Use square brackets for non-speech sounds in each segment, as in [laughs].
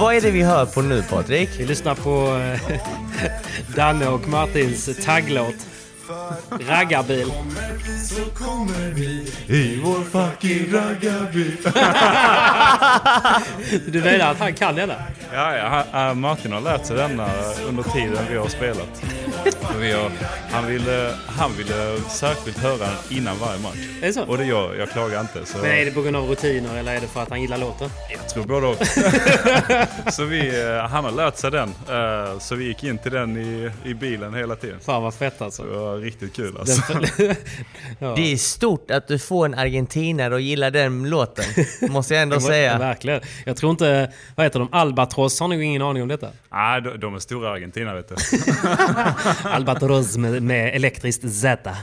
Vad är det vi hör på nu Patrik? Vi lyssnar på eh, [laughs] Danne och Martins tagglåt. Raggarbil. Så kommer vi i vår fucking raggarbil [laughs] Du menar att han kan denna? Ja, ja han, äh, Martin har lärt sig denna under tiden vi har spelat. Har, han, ville, han ville särskilt höra den innan varje match. Är det så? Och det gör jag, klagar inte. Så Men är det på grund av rutiner eller är det för att han gillar låten? jag tror både och. [laughs] så vi, eh, han har lärt sig den. eh, Så vi gick in till den i, i bilen hela tiden. Fan vad fett alltså. Det var riktigt kul alltså. [laughs] [laughs] ja. Det är stort att du får en argentinare att gilla den låten. Måste jag ändå Ja, säga. Verkligen. Jag tror inte, vad heter de, Albatross har nog ingen aning om detta. Nej, de, de är stora Argentina vet du. [laughs] Albatross med, med elektriskt Z. [laughs]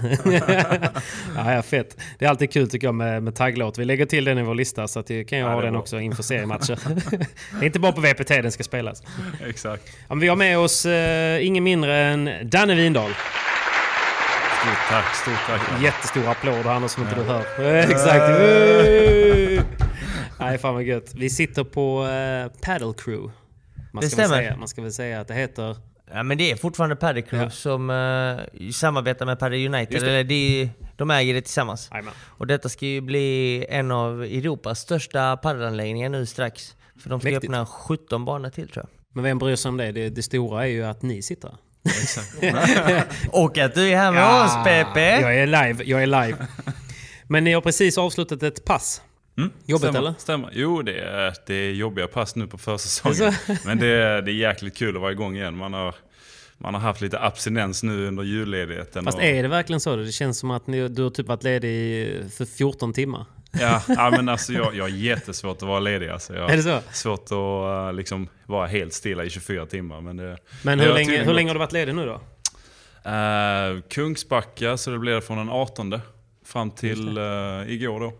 ja, ja, fett. Det är alltid kul tycker jag med, med tagglåt. Vi lägger till den i vår lista så att det kan jag Ja, ha den bra. också inför seriematcher. [laughs] det är inte bara på VPT den ska spelas. Exakt. Ja, men vi har med oss eh, ingen mindre än Danne Windahl. Stort tack, stort tack. Jättestor applåd Anders som inte du hör. Eh, Exakt. Nej, fan vad gött. Vi sitter på eh, Paddle Crew. Man Det ska, stämmer. säga, man ska väl säga att det heter... Ja, men det är fortfarande Paddy Crew Ja. som uh, samarbetar med Paddy United. Eller de, de äger det tillsammans. Jajamän. Och detta ska ju bli en av Europas största paddelanläggningar nu strax. För de ska Mäktigt. öppna 17 banor till tror jag. Men vem bryr sig om det? det? Det stora är ju att ni sitter här. [laughs] Och att du är här med oss Pepe! Jag är live, jag är live. Men ni har precis avslutat ett pass. Jobbigt stämmer, eller? Stämmer. Jo, det är, det är jobbiga pass nu på försäsongen. [laughs] Men det är, det är jäkligt kul att vara igång igen. Man har, man har haft lite abstinens nu under julledigheten. Fast och, är det verkligen så? Det känns som att ni, du har typ varit ledig i- för 14 timmar. Ja, ja, men [laughs] alltså jag, jag har jättesvårt att vara ledig. Alltså. Jag Är det så? svårt att uh, liksom, vara helt stilla i 24 timmar. Men, det, Men hur länge, hur länge har du varit ledig nu då? Eh, Kungsbacka, så det blir från den 18 fram till uh, igår då.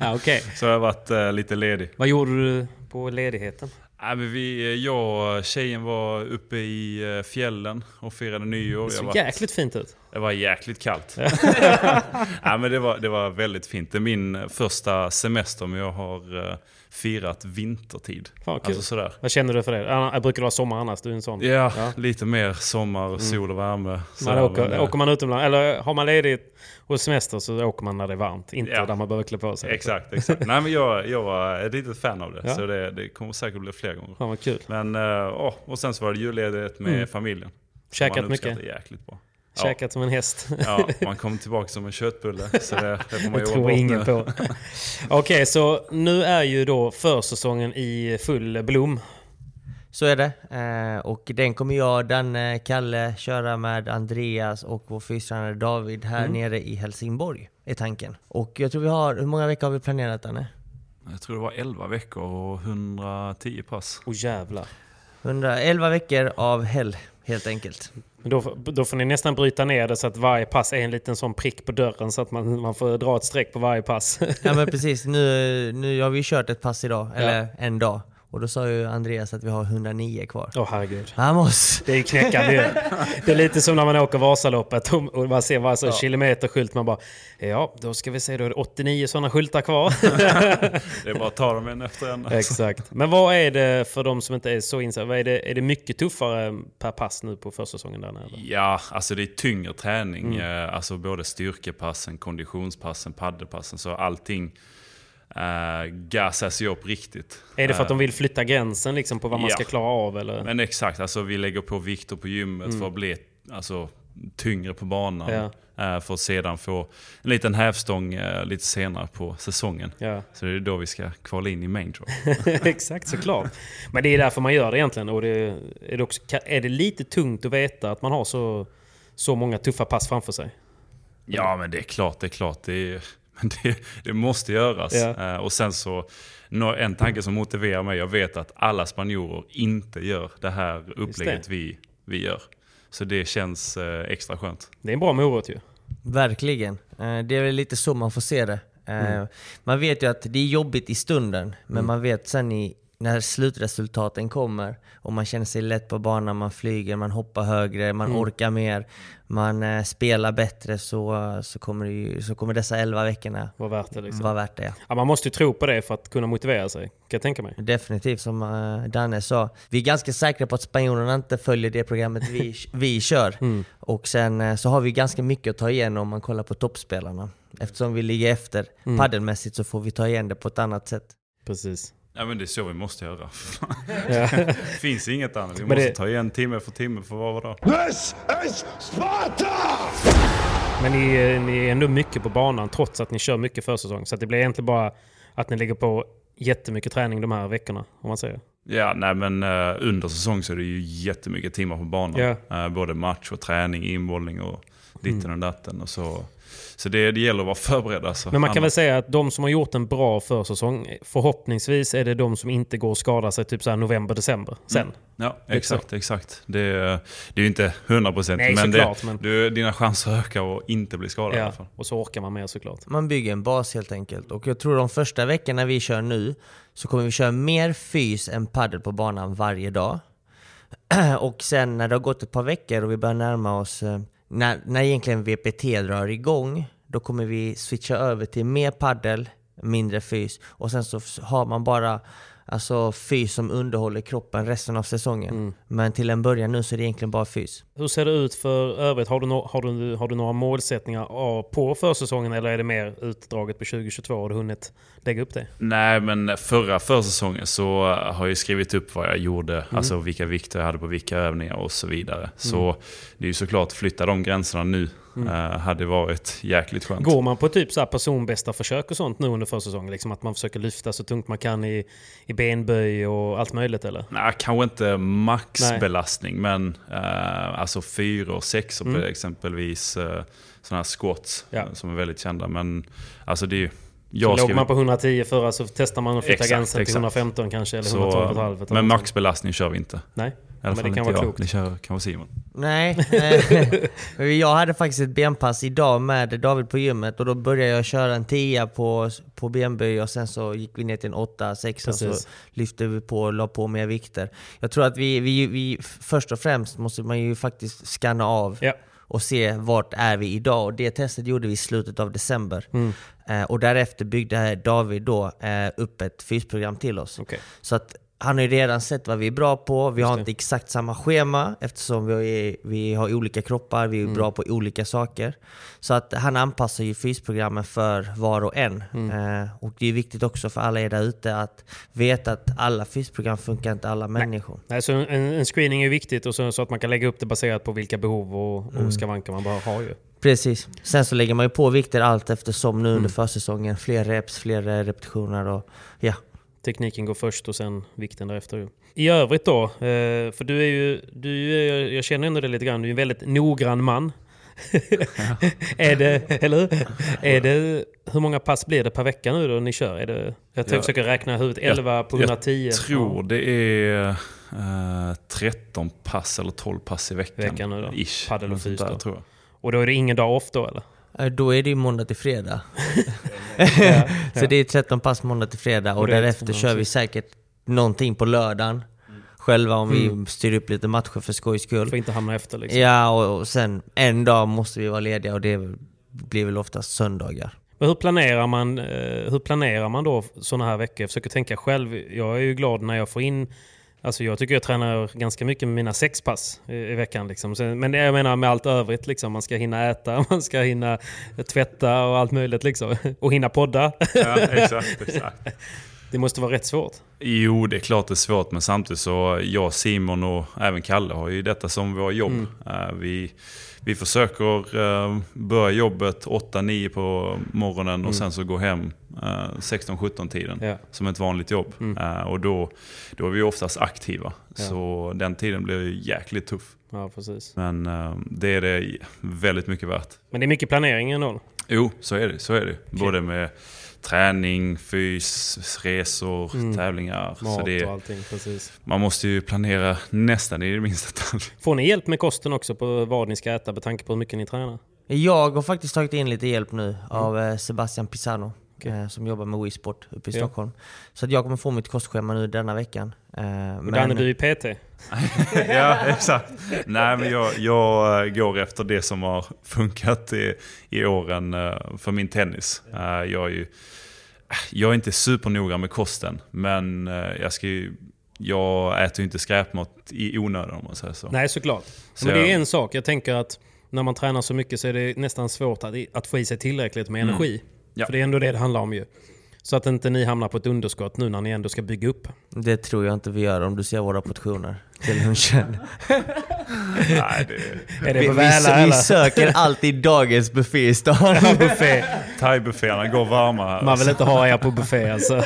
Ja, [laughs] Okej. Så jag har varit eh, lite ledig. Vad gjorde du på ledigheten? Men vi, jag och tjejen var uppe i eh, fjällen och firade nyår. Det såg jäkligt fint ut. det var jäkligt kallt. Nej, [laughs] men det, var, det var väldigt fint. Det är min första semester men jag har eh, firat vintertid. Fan, alltså sådär. Vad känner du för det? Annars- Brukar vara sommar annars? Du är en sån. Ja, lite mer sommar, sol och värme. Man åker, men, eh, åker man utomlands, eller har man ledigt och semester så åker man när det är varmt. Inte Ja. där man behöver klä på sig. Exakt, exakt. Nej, men jag, jag var ett litet fan av det. Ja. Så det, det kommer säkert bli fler gånger. Fan vad kul. Men, eh, åh, och sen så var det julledighet med Mm. familjen. Käkat mycket? jäkligt bra. Ja. Käkat som en häst. Ja, [laughs] man kom tillbaka som en köttbulle. Så det, det får man jobba tror ingen nu. på. [laughs] Okej, så nu är ju då försäsongen i full blom. Så är det. Eh, och den kommer jag, Danne, Kalle köra med Andreas och vår fystränare David här Mm. nere i Helsingborg, är tanken. Och jag tror vi har, hur många veckor har vi planerat Danne? Jag tror det var 11 veckor och 110 pass. Åh jävlar. 111 veckor av hell, helt enkelt. Då, då får ni nästan bryta ner det så att varje pass är en liten sån prick på dörren så att man, man får dra ett streck på varje pass. Ja men [laughs] precis, nu, nu har vi kört ett pass idag, eller en dag. Och då sa ju Andreas att vi har 109 kvar. Åh herregud. Han måste... Det är knäckande. Det är lite som när man åker Vasaloppet och och man ser bara så kilometerskylt. Man bara, ja då ska vi se, då är det 89 sådana skyltar kvar. [laughs] Det är bara att ta dem en efter en. Exakt. Men vad är det för de som inte är så insatta? Vad Är det, är det mycket tuffare per pass nu på försäsongen där nere? Ja, alltså det är tyngre träning. Mm. Eh, Alltså både styrkepassen, konditionspassen, paddelpassen. Så allting eh, gasas ju upp riktigt. Är det för att Eh, de vill flytta gränsen liksom på vad man Ja. ska klara av? Eller? Men exakt, alltså vi lägger på vikter på gymmet för att bli alltså, tyngre på banan. Mm. Ja. Eh, För att sedan få en liten hävstång eh, lite senare på säsongen. Ja. Så det är då vi ska kvala in i main draw. [laughs] Exakt, såklart. Men det är därför man gör det egentligen. Och det, är, det också, är det lite tungt att veta att man har så, så många tuffa pass framför sig? Ja men det är klart, det är klart. Det, är, men det, det måste göras. Ja. Eh, och sen så, en tanke som motiverar mig, jag vet att alla spanjorer inte gör det här upplägget vi, vi gör. Så det känns eh, extra skönt. Det är en bra morot ju. Verkligen. Eh, Det är väl lite så man får se det. Eh, Man vet ju att det är jobbigt i stunden, men man vet sen i, när slutresultaten kommer och man känner sig lätt på banan, man flyger, man hoppar högre, man orkar mer, man eh, spelar bättre så, så, kommer ju, så kommer dessa 11 veckorna Var värt det liksom. vara värt det. Ja. Ja, man måste ju tro på det för att kunna motivera sig. Kan jag tänka mig. Definitivt, som uh, Danne sa. Vi är ganska säkra på att spanjorerna inte följer det programmet vi, [laughs] vi kör. Och sen eh, så har vi ganska mycket att ta igen om man kollar på toppspelarna. Eftersom vi ligger efter paddelmässigt så får vi ta igen det på ett annat sätt. Precis. Ja men det är så vi måste göra. [laughs] Det [laughs] finns inget annat. Vi Men måste det- ta igen timme för timme för och dag. This is Sparta! Men ni, eh, ni är ändå mycket på banan trots att ni kör mycket försäsong. Så att det blir egentligen bara att ni lägger på jättemycket träning de här veckorna. Om man säger. Ja, nej men eh, under säsong så är det ju jättemycket timmar på banan. Ja. Eh, både match och träning, inbollning och ditten Mm. och datten. Och så så det, det gäller att vara förberedd. Alltså. Men man kan väl säga att de som har gjort en bra försäsong, förhoppningsvis är det de som inte går och skadar sig typ så här november, december sen. Ja, exakt. exakt. Det, det är ju inte 100% Nej, men, det, såklart, men- Du, dina chanser ökar att inte bli skadad i alla Ja, fall. och så orkar man mer såklart. Man bygger en bas helt enkelt. Och jag tror de första veckorna vi kör nu så kommer vi köra mer fys än paddel på banan varje dag. [clears throat] och sen när det har gått ett par veckor och vi börjar närma oss eh, när, när egentligen VPT drar igång, då kommer vi switcha över till mer paddel, mindre fys. Och sen så har man bara alltså, fys som underhåller kroppen resten av säsongen. Men till en början nu så är det egentligen bara fys. Hur ser det ut för övrigt? Har du, no har du, har du några målsättningar på försäsongen eller är det mer utdraget på 2022? Har du hunnit lägga upp det? Nej, men förra försäsongen så har jag skrivit upp vad jag gjorde. Mm. Alltså vilka vikter jag hade på vilka övningar och så vidare. Så det är ju såklart, flytta de gränserna nu eh, hade varit jäkligt skönt. Mm. Går man på typ så här personbästa försök och sånt nu under försäsongen? Liksom att man försöker lyfta så tungt man kan i, i benböj och allt möjligt eller? Nej, kanske inte maxbelastning, men eh, alltså fyra och sex på exempelvis eh, sådana här squats Mm. Ja. som är väldigt kända. Men alltså det är ju... Så Jag låg man på 110 förra så testar man att flytta Exakt, gränsen till exakt. 115 kanske eller så, 112,5. Men maxbelastning kör vi inte. Nej, I alla men fall det kan inte vara jag. klokt. Ni kör kanske Simon. Nej, eh, [laughs] jag hade faktiskt ett benpass idag med David på gymmet och då började jag köra en 10 på, på benböj och sen så gick vi ner till en 8, 6 och så lyfte vi på och la på mer vikter. Jag tror att vi, vi, vi först och främst måste man ju faktiskt scanna av Ja. och se vart är vi idag. Och det testet gjorde vi i slutet av december. Mm. Eh, och därefter byggde David då eh, upp ett fysprogram till oss. Okej. Så att han har ju redan sett vad vi är bra på. Vi har inte exakt samma schema eftersom vi, är, vi har olika kroppar, vi är Mm. bra på olika saker. Så att han anpassar ju fysprogrammen för var och en. Mm. Eh, och det är viktigt också för alla er där ute att veta att alla fysprogram funkar inte alla människor. Nej, så en, en screening är viktigt och så, så att man kan lägga upp det baserat på vilka behov och, Mm. och skavanker man bara har ju. Precis. Sen så lägger man ju på vikter allt eftersom nu Mm. under försäsongen. Fler reps, fler repetitioner och ja. Tekniken går först och sen vikten därefter. i övrigt då, eh, för du är ju, du är, jag känner ändå det lite grann, du är en väldigt noggrann man. [laughs] är det, eller hur? Är det, hur många pass blir det per vecka nu då ni kör? Är det, jag Ja. försöker räkna huvudet, 11 på 110? Jag tror det är eh, 13 pass eller 12 pass i veckan. Veckan nu då? Ish, Paddel och fys då? tror jag. Och då är det ingen dag off då eller? Eh, Då är det ju måndag till fredag. [laughs] Så det är 13 pass måndag till fredag och, därefter kör vi säkert någonting på lördagen. Själva om vi styr upp lite matcher för skojs skull. Får inte hamna efter liksom. Ja, och, och sen en dag måste vi vara lediga och det blir väl oftast söndagar. Men hur planerar man, eh, hur planerar man då sådana här veckor? Jag försöker tänka själv. Jag är ju glad när jag får in Alltså jag tycker jag tränar ganska mycket med mina sex pass i, i veckan. Liksom. Men det jag menar med allt övrigt. Liksom. Man ska hinna äta, [laughs] man ska hinna tvätta och allt möjligt. Liksom. [laughs] Och hinna podda. Ja, exakt, exakt. [laughs] Det måste vara rätt svårt. Jo, det är klart det är svårt, men samtidigt så jag, Simon och även Kalle har ju detta som vår jobb. Mm. Eh, vi, vi försöker uh, börja jobbet 8-9 på morgonen och sen så gå hem uh, 16-17 tiden Ja. som ett vanligt jobb. Eh, och då, då är vi oftast aktiva. Så den tiden blir ju jäkligt tuff. Ja, precis. Men eh, det är det väldigt mycket värt. Men det är mycket planering ändå. Jo, så är det. Så är det. Både med träning, fys, resor, tävlingar. Så Mat det, och allting. Precis. man måste ju planera nästan i det minsta detalj. [laughs] Får ni hjälp med kosten också på vad ni ska äta med tanke på hur mycket ni tränar? Jag har faktiskt tagit in lite hjälp nu av eh, Sebastian Pisano. Eh, Som jobbar med WeSport uppe i Ja. Stockholm. Så att jag kommer få mitt kostschema nu denna veckan. Eh, Och Danne, du är PT. [laughs] ja, exakt. Nej, men jag, jag eh, går efter det som har funkat i, i åren eh, för min tennis. Jag är ju jag är inte supernoga med kosten, men jag, ska ju, jag äter ju inte skräpmat i onödan om man säger så. Nej, såklart. Så Men det är en sak. Jag tänker att när man tränar så mycket så är det nästan svårt att, att få i sig tillräckligt med energi. Mm. Ja. För det är ändå det det handlar om ju. Så att inte ni hamnar på ett underskott nu när ni ändå ska bygga upp. Det tror jag inte vi gör om du ser våra portioner till lunchen. [laughs] Nej, det, Är det vi, vi, vi söker alltid dagens buffé i stan. [laughs] Buffé. thaibufféerna går varma här. Man vill inte ha er på buffé alltså. [laughs]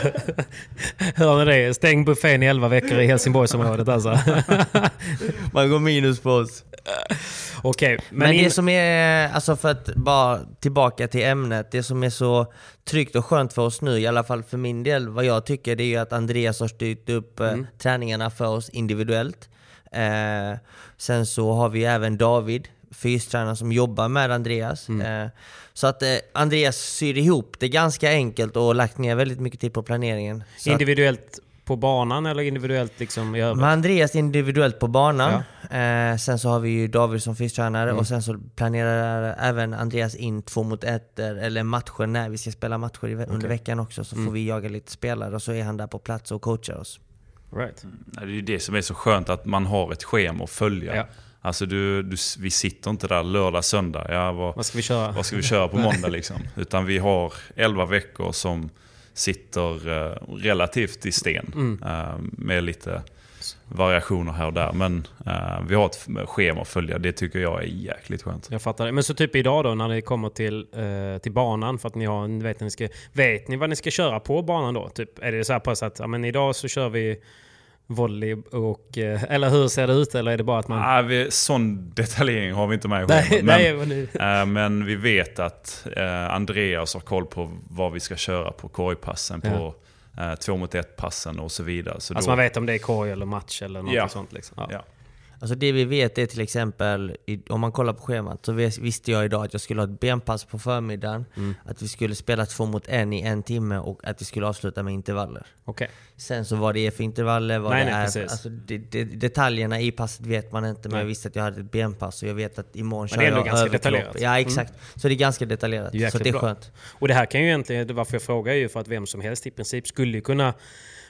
Hör ni det? Stäng buffén i 11 veckor i Helsingborgsområdet alltså. Man går minus på oss. [laughs] Okej, Men, men, in... det som är, alltså för att bara tillbaka till ämnet, det som är så tryggt och skönt för oss nu, i alla fall för min del, vad jag tycker, det är ju att Andreas har styrt upp eh, Mm. träningarna för oss individuellt. Eh, sen så har vi även David, fystränaren som jobbar med Andreas. Mm. Eh, så att eh, Andreas syr ihop det ganska enkelt och lagt ner väldigt mycket tid på planeringen. Så individuellt på banan eller individuellt liksom i övrigt? med Andreas individuellt på banan. Eh, sen så har vi ju David som fystränare Mm. och sen så planerar även Andreas in två mot ett eller matcher när vi ska spela matcher i ve- under veckan också. Så Mm. får vi jaga lite spelare och så är han där på plats och coachar oss. Right. Nej, Det är ju det som är så skönt, att man har ett schema att följa. Ja. Alltså du, du, vi sitter inte där lördag, söndag. Ja, vad, Vad ska vi köra? vad ska vi köra på måndag [laughs] liksom? Utan vi har 11 veckor som sitter eh, relativt i sten. Mm. eh, med lite variationer här och där. Men eh, vi har ett schema att följa. Det tycker jag är jäkligt skönt. Jag fattar det. Men så typ idag då när ni kommer till, till banan för att ni har, vet, ni ska, vet ni vad ni ska köra på banan då? Typ, är det så här pass att ja, men idag så kör vi volley och... Eh, eller hur ser det ut? Eller är det bara att man... Ah, vi, sån detaljering har vi inte med i nej, schemat. nej, Men, men nu- eh, men vi vet att eh, Andreas har koll på vad vi ska köra på korgpassen, på eh, två mot ett passen och så vidare. Så Alltså då, man vet om det är korg eller match eller något Ja. sånt liksom. Ja. Ja. Alltså det vi vet är till exempel, om man kollar på schemat, så vis- visste jag idag att jag skulle ha ett benpass på förmiddagen, Mm. att vi skulle spela två mot en i en timme och att vi skulle avsluta med intervaller. Okej. Sen så vad det är för intervaller, vad Nej, det nej, är, precis. alltså det, det, detaljerna i passet vet man inte men Nej. jag visste att jag hade ett benpass och jag vet att imorgon Men kör det är ändå jag ganska överkropp. detaljerat. Ja exakt, så det är ganska detaljerat. Jäkligt så det är bra. skönt. Och det här kan ju egentligen, varför jag frågar är ju för att vem som helst i princip skulle kunna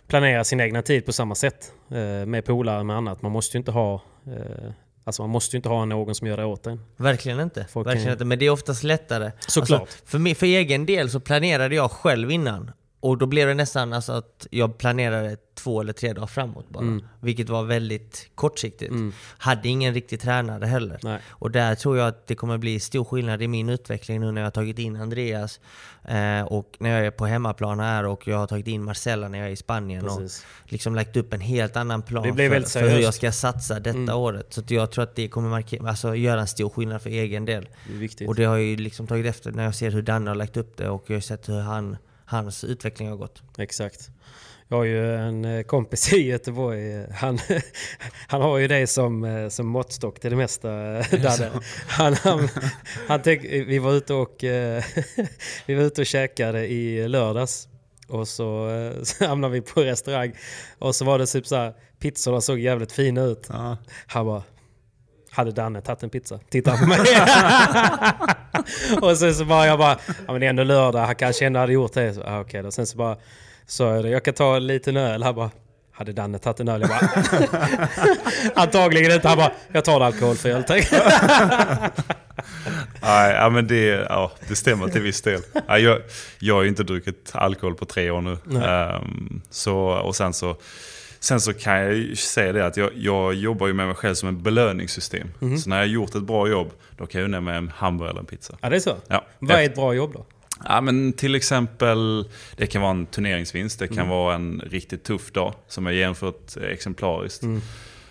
planera sin egna tid på samma sätt. Eh, med polare med annat. Man måste ju inte ha... Eh, alltså man måste ju inte ha någon som gör det åt en. Verkligen inte. Folk Verkligen kan- inte. Men det är oftast lättare. Såklart. Alltså, för, mig, för egen del så planerade jag själv innan. Och då blev det nästan alltså att jag planerade två eller tre dagar framåt bara. Mm. Vilket var väldigt kortsiktigt. Mm. Hade ingen riktig tränare heller. Nej. Och där tror jag att det kommer bli stor skillnad i min utveckling nu när jag har tagit in Andreas eh, och när jag är på hemmaplan här och jag har tagit in Marcella när jag är i Spanien Precis. och liksom lagt upp en helt annan plan för, för hur jag ska satsa detta Mm. året. Så jag tror att det kommer markera, alltså, göra en stor skillnad för egen del. Det. Och det har jag ju liksom tagit efter när jag ser hur Danne har lagt upp det och jag har sett hur han, hans utveckling har gått. Exakt. Jag har ju en eh, kompis i Göteborg. eh, Han, [laughs] han har ju det som, eh, som måttstock till det mesta. eh, Danne. Han, han, han tänk, vi, var ute och, eh, [laughs] vi var ute och käkade i lördags. Och så, eh, [laughs] så hamnade vi på restaurang. Och så var det typ så här, pizzorna såg jävligt fina ut. Ja. Han bara, hade Danne tagit en pizza? Titta på mig. [laughs] och sen så bara, jag bara, ja men det är ändå lördag, han kanske ändå hade gjort det. Så, ah, okej då. Sen så bara, sa jag det, jag kan ta en liten öl. Han bara, hade Danne tagit en öl? Jag bara, [laughs] antagligen inte. Han bara, jag tar en alkoholfri öl tack. [laughs] Nej, ja, men det, ja, det stämmer till viss del. Ja, jag, jag har ju inte druckit alkohol på tre år nu. Ehm, så, och sen så, sen så kan jag ju säga det att jag, jag jobbar ju med mig själv som en belöningssystem. Mhm. Så när jag har gjort ett bra jobb, då kan jag unna mig en hamburgare eller en pizza. Ja det är så? Ja. Vad är ett bra jobb då? Ja, men till exempel, det kan vara en turneringsvinst, det kan Mm. vara en riktigt tuff dag som är jämfört exemplariskt. Mm.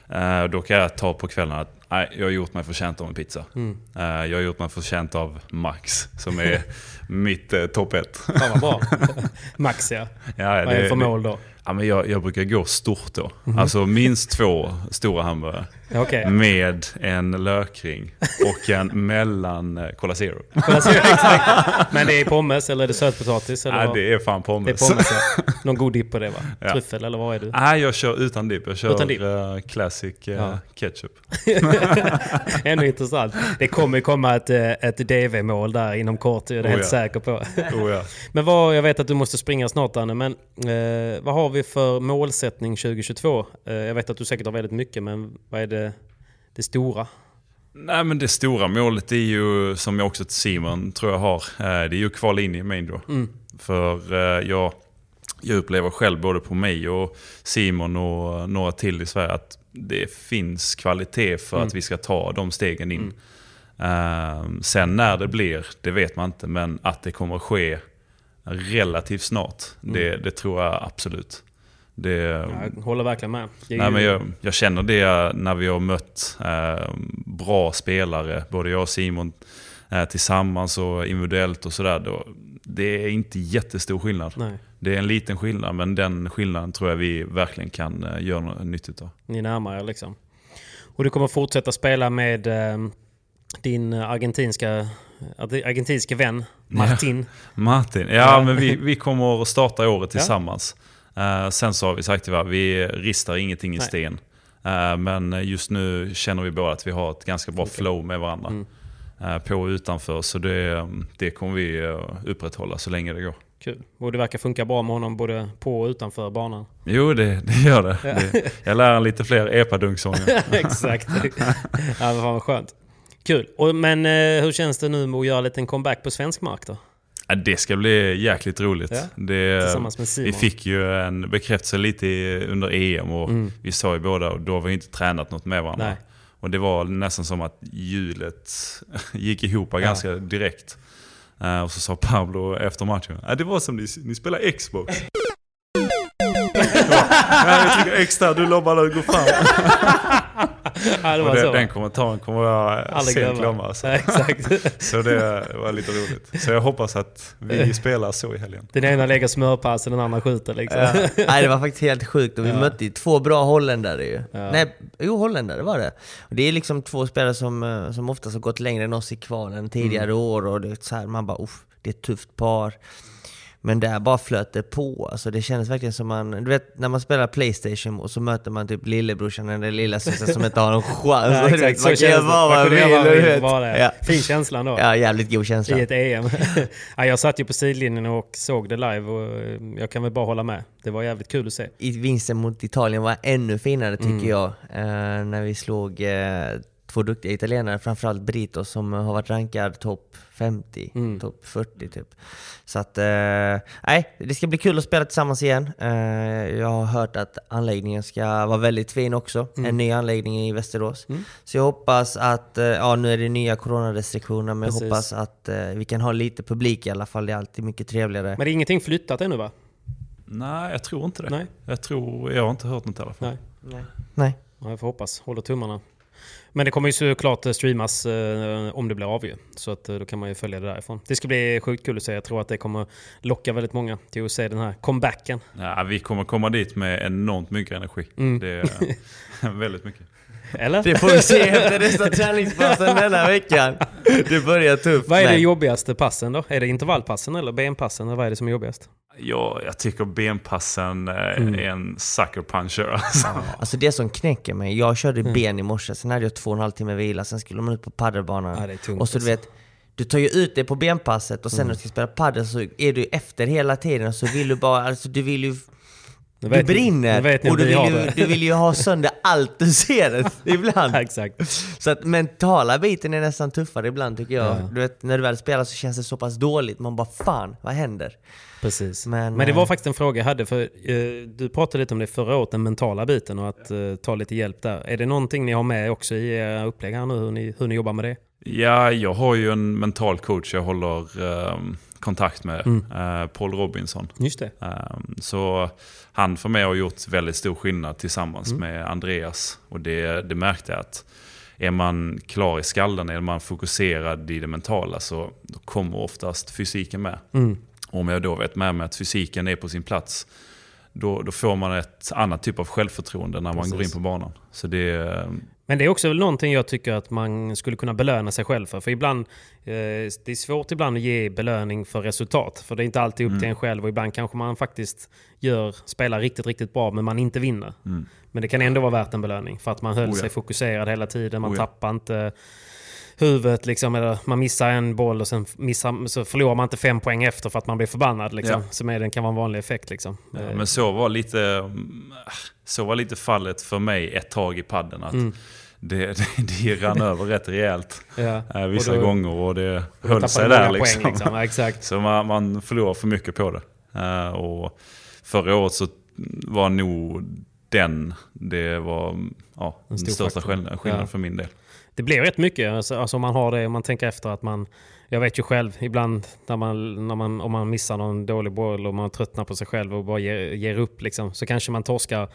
Eh, då kan jag ta på kvällen att nej, jag har gjort mig förtjänt av en pizza. Mm. Eh, jag har gjort mig förtjänt av Max, som är [laughs] mitt eh, topp ett. Fan vad bra. [laughs] Max ja. Ja, Vad är det för mål då? Ja, men jag, jag brukar gå stort då. Mhm. Alltså minst två stora hamburgare. Ja, okej. Med en lökring och en mellan eh, Cola Zero. Alltså, [laughs] exakt. Men det är pommes eller är det sötpotatis? Eller Ja, det är fan pommes. Det är pommes ja. [laughs] Någon god dipp på det va? Ja. Tryffel eller vad är du? Nej, jag kör utan dipp. Jag kör Utan dipp? eh, classic eh, Ja. ketchup. Ändå intressant. Det kommer komma ett, ett DV-mål där inom kort, det är Oh, helt ja. Säker på. [laughs] Oh, ja. Men vad, jag vet att du måste springa snart Anne, men eh, vad har vi för målsättning 2022? Eh, jag vet att du säkert har väldigt mycket, men vad är det, det stora? Nej, men det stora målet är ju, som jag också till Simon tror jag har, eh, det är ju kvala in i main draw. Mm. För eh, jag, jag upplever själv både på mig och Simon och några till i Sverige att det finns kvalitet för Mm. att vi ska ta de stegen in. Eh, sen när det blir, det vet man inte, men att det kommer att ske relativt snart, Mm. det, det tror jag absolut. Det, Jag håller verkligen med. Nej, ju- men jag, jag känner det när vi har mött eh, bra spelare, både jag och Simon eh, tillsammans och individuellt och sådär. Det är inte jättestor skillnad. Nej. Det är en liten skillnad, men den skillnaden tror jag vi verkligen kan eh, göra något nyttigt av. Ni närmar er liksom. Och du kommer fortsätta spela med eh, din argentinska, argentinska vän Martin. Martin, ja, Ja. men vi, vi kommer att starta året Ja. tillsammans. Eh, sen så har vi sagt att vi ristar ingenting i Nej. sten. Eh, men just nu känner vi båda att vi har ett ganska bra flow med varandra. Mm. eh, På och utanför. Så det, det kommer vi eh, upprätthålla så länge det går. Kul. Och det verkar funka bra med honom både på och utanför banan. Jo, det, det gör det. Ja. det. Jag lär en lite fler epadunksånger. [laughs] Exakt. ja, men fan vad skönt. Kul. Och, men eh, hur känns det nu med att göra en liten comeback på svensk mark då? Ja, Det ska bli jäkligt roligt. Ja, Det, vi fick ju en bekräftelse lite under EM och Mm. vi sa ju båda, och då har vi inte tränat något med varandra. Nej. Och det var nästan som att hjulet [laughs] gick ihop ganska direkt. Eh, och så sa Pablo efter matchen, "Ja, det var som ni, ni spelar Xbox. [laughs] Ja, jag trycker X där, du lobbar där, gå fram. [laughs] Det och var det, så. den kommentaren kommer jag Aldrig sent glömma. Alltså. Ja, exakt. [laughs] Så det var lite roligt. Så jag hoppas att vi spelar så i helgen. Den ena lägger smörpass och den andra skjuter liksom. Ja. [laughs] Nej, det var faktiskt helt sjukt och vi Ja. mötte ju två bra holländare ju. Ja. Nej, jo holländare var det. Och det är liksom två spelare som, eh, som oftast har gått längre än oss i kvalen tidigare Mm. år och det är så här, man bara det är ett tufft par. Men där bara flöt det på. Alltså det kändes verkligen som man, du vet när man spelar Playstation och så möter man typ lillebrorsan eller lillasyster som inte har någon [laughs] chans. Ja, exakt, så man kan göra vad Man vill. det. Ja. Fin känsla ändå. ja, jävligt god känsla. I ett EM. [laughs] ja, jag satt ju på sidlinjen och såg det live och eh, jag kan väl bara hålla med. Det var jävligt kul att se. i vinsten mot Italien var ännu finare tycker Mm. jag. Eh, när vi slog eh, två duktiga italienare, framförallt Brito som har varit rankad topp 50, Mm. topp 40 typ. Så att, eh, nej, det ska bli kul att spela tillsammans igen. Eh, jag har hört att anläggningen ska vara väldigt fin också. En ny anläggning i Västerås. Så jag hoppas att, eh, ja nu är det nya coronarestriktioner, men Precis. jag hoppas att eh, vi kan ha lite publik i alla fall. Det är alltid mycket trevligare. Men det är ingenting flyttat ännu va? Nej, jag tror inte det. Nej. Jag, tror, jag har inte hört något i alla fall. Nej. Nej. Nej. Ja, jag får hoppas. Håller tummarna. Men det kommer ju såklart eh, streamas eh, om det blir av ju. Så att, eh, då kan man ju följa det därifrån. Det ska bli sjukt kul att se. Jag tror att det kommer locka väldigt många till att se den här comebacken. Ja, vi kommer komma dit med enormt mycket energi. Mm. Det är [laughs] väldigt mycket. Eller? Det får vi se efter nästa träningspassen denna veckan. Det börjar tufft. Vad är det jobbigaste passen då? Är det intervallpassen eller benpassen? Eller vad är det som är jobbigast? Ja, jag tycker benpassen eh, Mm. är en sucker puncher. [laughs] Alltså. Alltså det som knäcker mig, jag körde ben i morse, sen hade jag två och en halv timme vila, sen skulle man ut på padelbanan. Ja, tungt och så du alltså. vet, du tar ju ut det på benpasset och sen Mm. när du ska spela padel så är du efter hela tiden och så vill du bara, alltså du vill ju du vet brinner! vet ni och du vi vill, ju, du vill ju ha sönder allt du ser [laughs] ibland. Exakt. Så att mentala biten är nästan tuffare ibland tycker jag. Ja. Du vet, när du väl spelar så känns det så pass dåligt, man bara fan, vad händer? Precis. Men, Men, det var eh, faktiskt en fråga jag hade. För, eh, du pratade lite om det förra året, den mentala biten och att eh, ta lite hjälp där. Är det någonting ni har med också i era upplägg här nu, hur ni, hur ni jobbar med det? Ja, jag har ju en mental coach jag håller ehm, kontakt med. Mm. eh, Paul Robinson. Just det. Ehm, så han för mig har gjort väldigt stor skillnad tillsammans Mm. med Andreas. Och det, det märkte jag att är man klar i skallen, är man fokuserad i det mentala så kommer oftast fysiken med. Mm. Om jag då vet med mig att fysiken är på sin plats, då, då får man ett annat typ av självförtroende när man går in Precis. på banan. Så det, Men det är också någonting jag tycker att man skulle kunna belöna sig själv för. För ibland, eh, det är svårt ibland att ge belöning för resultat. För det är inte alltid upp till en själv och ibland kanske man faktiskt gör, spelar riktigt, riktigt bra men man inte vinner. Men det kan ändå vara värt en belöning för att man höll Oh ja. sig fokuserad hela tiden. Man Oh ja. tappar inte huvudet liksom, eller man missar en boll och sen missar, så förlorar man inte fem poäng efter för att man blir förbannad. Liksom, Ja. Som är, den kan vara en vanlig effekt. Liksom. Ja, Eh, men så var, lite, mm, så var lite fallet för mig ett tag i padden. Att Mm. [laughs] det, det, det rann över rätt rejält ja. eh, vissa Och då- gånger och det höll sig där. poäng, Liksom. liksom. Exakt. [laughs] Så man, man förlorar för mycket på det. Eh, och förra året så var nog den, det var ja, En den största skillnaden, Ja. för min del. Det blir rätt mycket. Alltså, alltså man har det, man tänker efter att man... Jag vet ju själv ibland när man, när man, om man missar någon dålig boll och man tröttnar på sig själv och bara ger, ger upp liksom, så kanske man torskar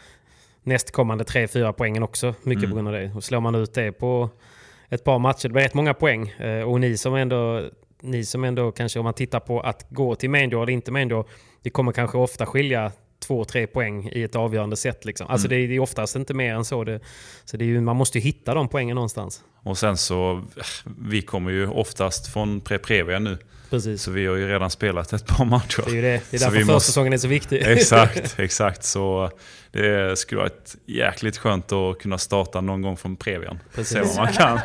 nästkommande 3-4 poängen också. Mycket Mm. på grund av det. Och slår man ut det på ett par matcher, det blir rätt många poäng. Eh, och ni som ändå, ni som ändå kanske om man tittar på att gå till draw eller inte draw, det kommer kanske ofta skilja två, tre poäng i ett avgörande sätt. Liksom. Alltså Mm. det, är, oftast inte mer än så. Det, så det är ju, man måste ju hitta de poängen någonstans. Och sen så, vi kommer ju oftast från Pre-Previa nu. Precis. Så vi har ju redan spelat ett par matcher. Det är ju det. Det är därför vi måste- försäsongen är så viktig. Exakt, exakt. Så det skulle vara ett jäkligt skönt att kunna starta någon gång från Previan. Se vad man kan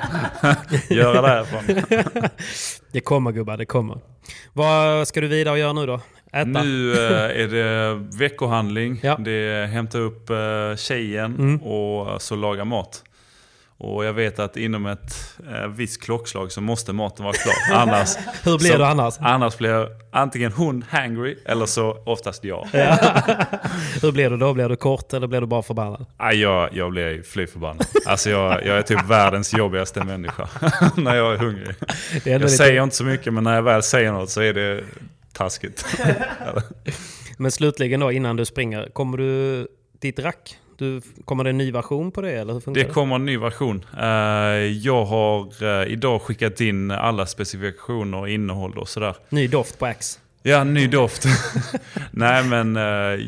[laughs] göra därifrån. [laughs] det kommer gubbar, det kommer. Vad ska du vidare och göra nu då? Äta? Nu eh, är det veckohandling, Ja. det är hämta upp eh, tjejen Mm. och så laga mat. Och jag vet att inom ett eh, visst klockslag så måste maten vara klar. [laughs] Annars, Hur blir så- du annars? annars blir antingen hon hangry eller så oftast jag. [laughs] Hur blir du då? Blir du kort eller blir du bara förbannad? Nej, jag, jag blir fly förbannad. Alltså jag, jag är typ världens jobbigaste människa [laughs] när jag är hungrig. Är Jag lite- säger inte så mycket men när jag väl säger något så är det taskigt. [laughs] Men slutligen då, innan du springer, kommer du ditt rack? Du, kommer det en ny version på det eller hur funkar Det kommer en ny version. Eh, Jag har eh, idag skickat in alla specifikationer, innehåll och sådär. Ny doft på Axe? Ja, ny doft. [laughs] Nej men eh,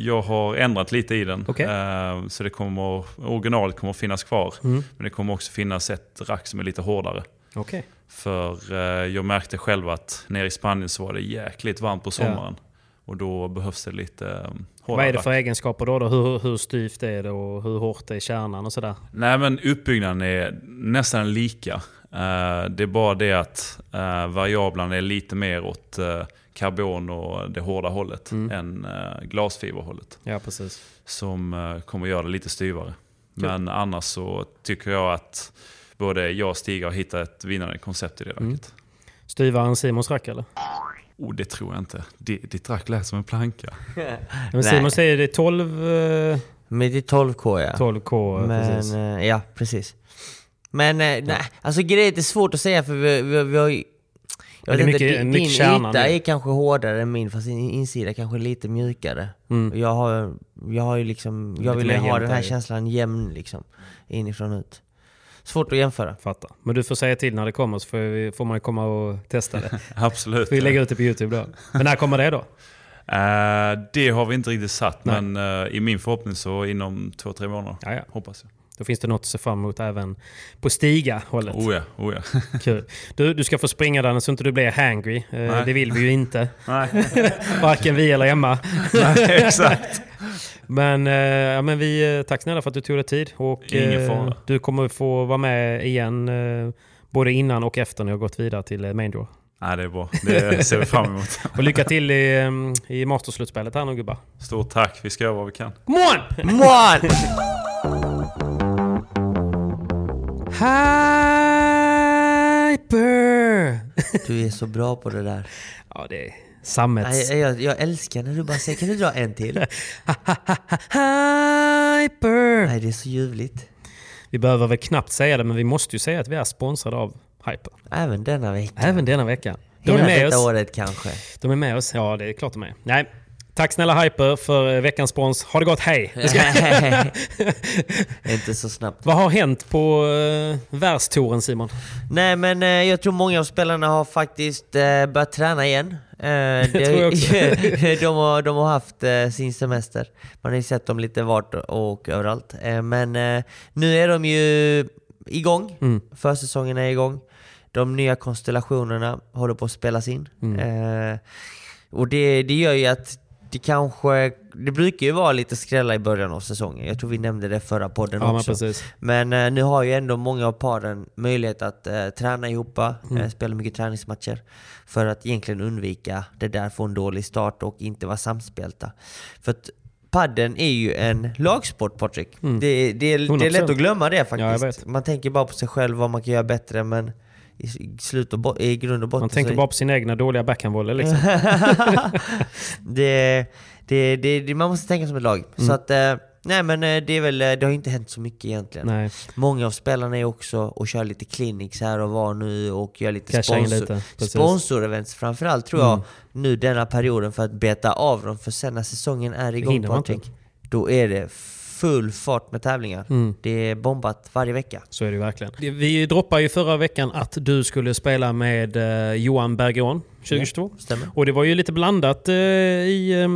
jag har ändrat lite i den. Eh, Så det kommer, originalet kommer finnas kvar. Mm. Men det kommer också finnas ett rack som är lite hårdare. Okej. För eh, jag märkte själv att nere i Spanien så var det jäkligt varmt på sommaren. Och då behövs det lite eh, hårdare Vad är det rack. för egenskaper då? då? Hur, hur styvt är det och hur hårt är kärnan och sådär? Nej men uppbyggnaden är nästan lika. Eh, det är bara det att uh, variablerna är lite mer åt uh, karbon och det hårda hållet Mm. än uh, glasfiberhållet. Ja, precis. Som kommer göra det lite styvare. Kul. Men annars så tycker jag att både jag och Stig har hittat ett vinnande koncept i det Mm. racket. Styvaren Simons rack eller? Oh, det tror jag inte. Di- Ditt rack lät som en planka. [laughs] Men. Simon säger det är 12, eh, Men det är 12K ja. 12K. eh, Men, precis. eh, ja, precis. Men eh, nej, alltså grejen är det är svårt att säga för vi, vi, vi har ju... Jag det är vet inte, mycket- din, mycket din kärna yta är kanske hårdare än min fast din insida kanske är lite mjukare. Mm. Jag har, jag har ju liksom, jag Lite vill ha den här känslan jämn liksom. Inifrån och ut. Svårt att jämföra. Fattar. Men du får säga till när det kommer så får, vi, får man komma och testa det. [laughs] Absolut. Vi lägger ut det på YouTube då. Men när kommer det då? Eh, det har vi inte riktigt satt, Nej. men eh, i min förhoppning så inom två, tre månader. Ja, ja. Hoppas jag. Då finns det något att se fram emot även på Stiga-hållet. Oh ja, oh ja. [laughs] Kul. Du, du ska få springa där så inte du blir hangry. Nej. det vill vi ju inte. [laughs] Nej, Varken vi eller Emma. exakt. Men, eh, ja, men vi, eh, tack snälla för att du tog dig tid. Och, Ingen eh, fara. Du kommer få vara med igen eh, både innan och efter när jag har gått vidare till eh, Main Draw. Nej, det är bra. Det ser vi fram emot. [laughs] Och lycka till i, eh, i Masterslutspelet här nu gubbar. Stort tack. Vi ska göra vad vi kan. Come on! Mål! [laughs] Hyper! Du är så bra på det där. ja, det är sammets... Nej, jag, jag älskar när du bara säger kan du dra en till? [laughs] Hyper! Nej, det är så ljuvligt. Vi behöver väl knappt säga det, men vi måste ju säga att vi är sponsrade av Hyper. Även denna vecka. Även denna vecka. De är Hela med detta oss. året kanske. De är med oss. Ja, det är klart de är. Nej. Tack snälla Hyper för eh, veckans spons. Ha det gott, hej! [laughs] Inte så snabbt. Vad har hänt på uh, världstouren Simon? Nej men eh, jag tror många av spelarna har faktiskt eh, börjat träna igen. Eh, [laughs] det, tror jag också. [laughs] de, har, de har haft eh, sin semester. Man har ju sett dem lite vart och överallt. Men nu är de ju igång. Mm. Försäsongen är igång. De nya konstellationerna håller på att spelas in. Mm. Och det, det gör ju att det kanske, det brukar ju vara lite skrälla i början av säsongen. Jag tror vi nämnde det förra podden Ja, men också. precis. Men eh, nu har ju ändå många av paren möjlighet att eh, träna ihop, eh, Mm. spela mycket träningsmatcher. För att egentligen undvika det där, få en dålig start och inte vara samspelta. För att padden är ju en lagsport Patrik. Mm. Det, det, är- det är lätt 100%. att glömma det Ja, faktiskt. vet. Man tänker bara på sig själv, vad man kan göra bättre, men i, slut och i grund och botten Man tänker så- bara på sina egna dåliga backhandvolley liksom. [laughs] det, det, det, man måste tänka som ett lag. Så Mm. att, eh, nej men eh, det är väl, eh, det har inte hänt så mycket egentligen. Nej, Många av spelarna är också och kör lite clinics här och var nu och gör lite casha sponsor, lite. Sponsorevents framförallt tror jag Mm. nu denna perioden för att beta av dem. För sen när säsongen är igång. Patrik, då är det full fart med tävlingar. Mm. Det är bombat varje vecka. Så är det verkligen. Vi droppade ju förra veckan att du skulle spela med eh, Johan Bergeron 2022. Stämmer? Och det var ju lite blandat eh, i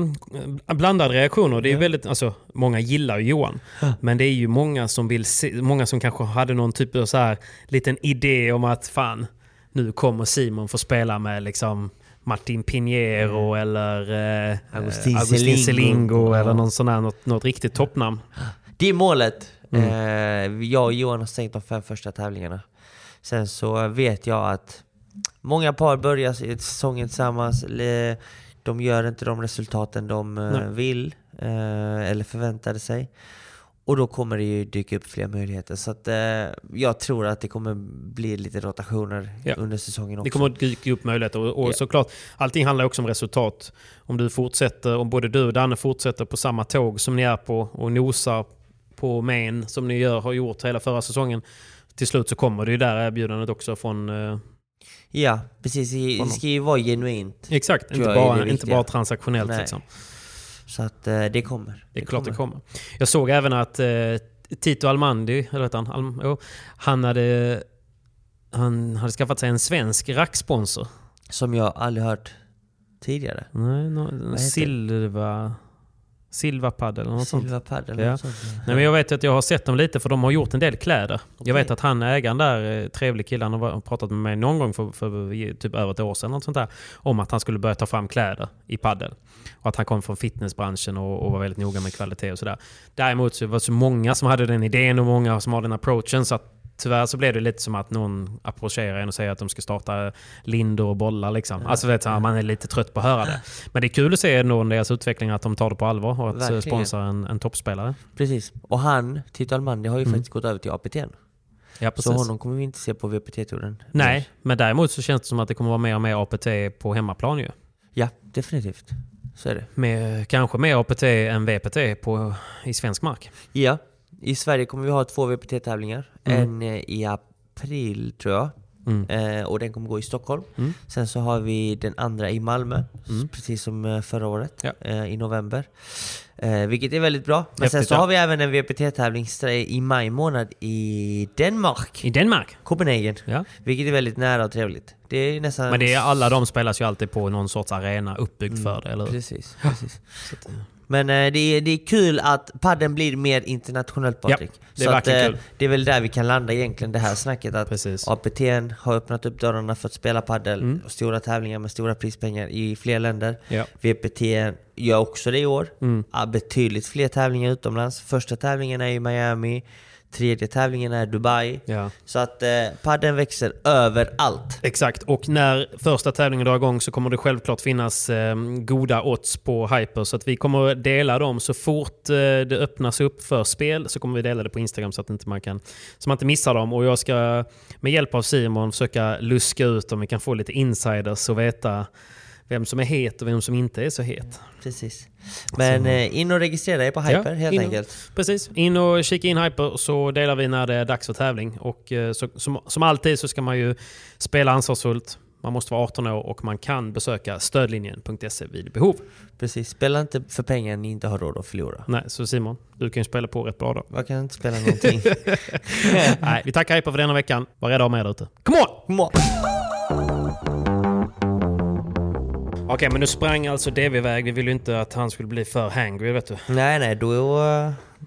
eh, blandade reaktioner. Det är Ja. väldigt, alltså, många gillar ju Johan. Men det är ju många som vill se, många som kanske hade någon typ av så här liten idé om att fan, nu kommer Simon få spela med liksom Martin Pinheiro eller eh, Agustin eh, Agustin Selingo. Eller någon sån här, något, något riktigt toppnamn. Det är målet. Mm. Eh, jag och Johan har stängt de fem första tävlingarna. Sen så vet jag att många par börjar säsongen tillsammans. De gör inte de resultaten de eh, Nej. vill eh, eller förväntade sig. Och då kommer det ju dyka upp fler möjligheter. Så att, eh, jag tror att det kommer bli lite rotationer Ja. under säsongen också. Det kommer att dyka upp möjligheter och, och Ja. såklart, allting handlar också om resultat. Om du fortsätter, om både du och Danne fortsätter på samma tåg som ni är på och nosar på main som ni gör, har gjort hela förra säsongen. Till slut så kommer det ju där erbjudandet också från... Eh, Ja, precis. Det ska ju vara genuint. exakt, inte bara, inte bara transaktionellt Nej. liksom. Så att eh, det kommer. Det är klart det kommer. Jag såg även att eh, Tito Almandi, eller han? Alm, jo, han hade... Han hade skaffat sig en svensk racksponsor. Som jag aldrig hört tidigare. Nej, no? Silva... Silva Paddle eller något sånt. Silva Padel. Ja. något sånt. Nej, men jag vet att jag har sett dem lite för de har gjort en del kläder. Okej. Jag vet att han ägaren där, eh, trevlig kille, han har pratat med mig någon gång för, för typ över ett år sedan något sånt där, om att han skulle börja ta fram kläder i paddel. Och att han kom från fitnessbranschen och, och var väldigt noga med kvalitet och sådär. Däremot så var det så många som hade den idén och många som har den approachen så att Tyvärr så blev det lite som att någon approcherar en och säger att de ska starta lindor och bollar. Liksom. Alltså vet du, man är lite trött på att höra det. Men det är kul att se ändå deras utveckling, att de tar det på allvar och att eh, Verkligen. sponsra en, en toppspelare. Precis. Och han, Tito Almandi, har ju Mm. faktiskt gått över till APT. Ja, Så honom kommer vi inte se på VPT-touren. Nej, men däremot så känns det som att det kommer vara mer och mer APT på hemmaplan ju. Ja, definitivt. Så är det. Med, kanske mer APT än VPT på, i svensk mark. Ja, i Sverige kommer vi ha två VPT-tävlingar. Mm. En eh, i april tror jag. Mm. Eh, och den kommer gå i Stockholm. Mm. Sen så har vi den andra i Malmö, Mm. precis som eh, förra året, Ja. i november. Vilket är väldigt bra. Men sen Häftigt, så ja. har vi även en VPT-tävling stra- i maj månad i Danmark, I Danmark? Copenhagen. Ja. Vilket är väldigt nära och trevligt. Det är nästan... Men det är, alla de spelas ju alltid på någon sorts arena uppbyggd Mm, för det, eller hur? Precis, precis. Men eh, det, är, det är kul att padden blir mer internationellt Patrik. det är så att, eh, kul. det är väl där vi kan landa egentligen, det här snacket. Att Precis. APT har öppnat upp dörrarna för att spela paddel Mm. och stora tävlingar med stora prispengar i fler länder. Ja. VPT gör också det i år. Mm. Ja, betydligt fler tävlingar utomlands. Första tävlingen är i Miami, tredje tävlingen är Dubai. Ja. Så att eh, padden växer överallt. Exakt, och när första tävlingen drar igång så kommer det självklart finnas eh, goda odds på Hyper. Så att vi kommer dela dem så fort eh, det öppnas upp för spel så kommer vi dela det på Instagram så att inte man kan så man inte missar dem. Och jag ska med hjälp av Simon försöka luska ut om vi kan få lite insiders och veta vem som är het och vem som inte är så het. Precis. Men eh, in och registrera er på Hyper helt in och- enkelt. Precis, in och kika in Hyper så delar vi när det är dags för tävling. Och eh, så, som, som alltid så ska man ju spela ansvarsfullt. Man måste vara 18 år och man kan besöka stödlinjen.se vid behov. Precis. Spela inte för pengar ni inte har råd att förlora. Nej, så Simon, du kan ju spela på rätt bra då. Jag kan inte spela någonting. [laughs] Nej, vi tackar Hyper för denna veckan. Var rädda om er där ute. Come on! Come on. Okej, men nu sprang alltså DV iväg. Vi ville ju inte att han skulle bli för hangry, vet du. Nej, nej, då,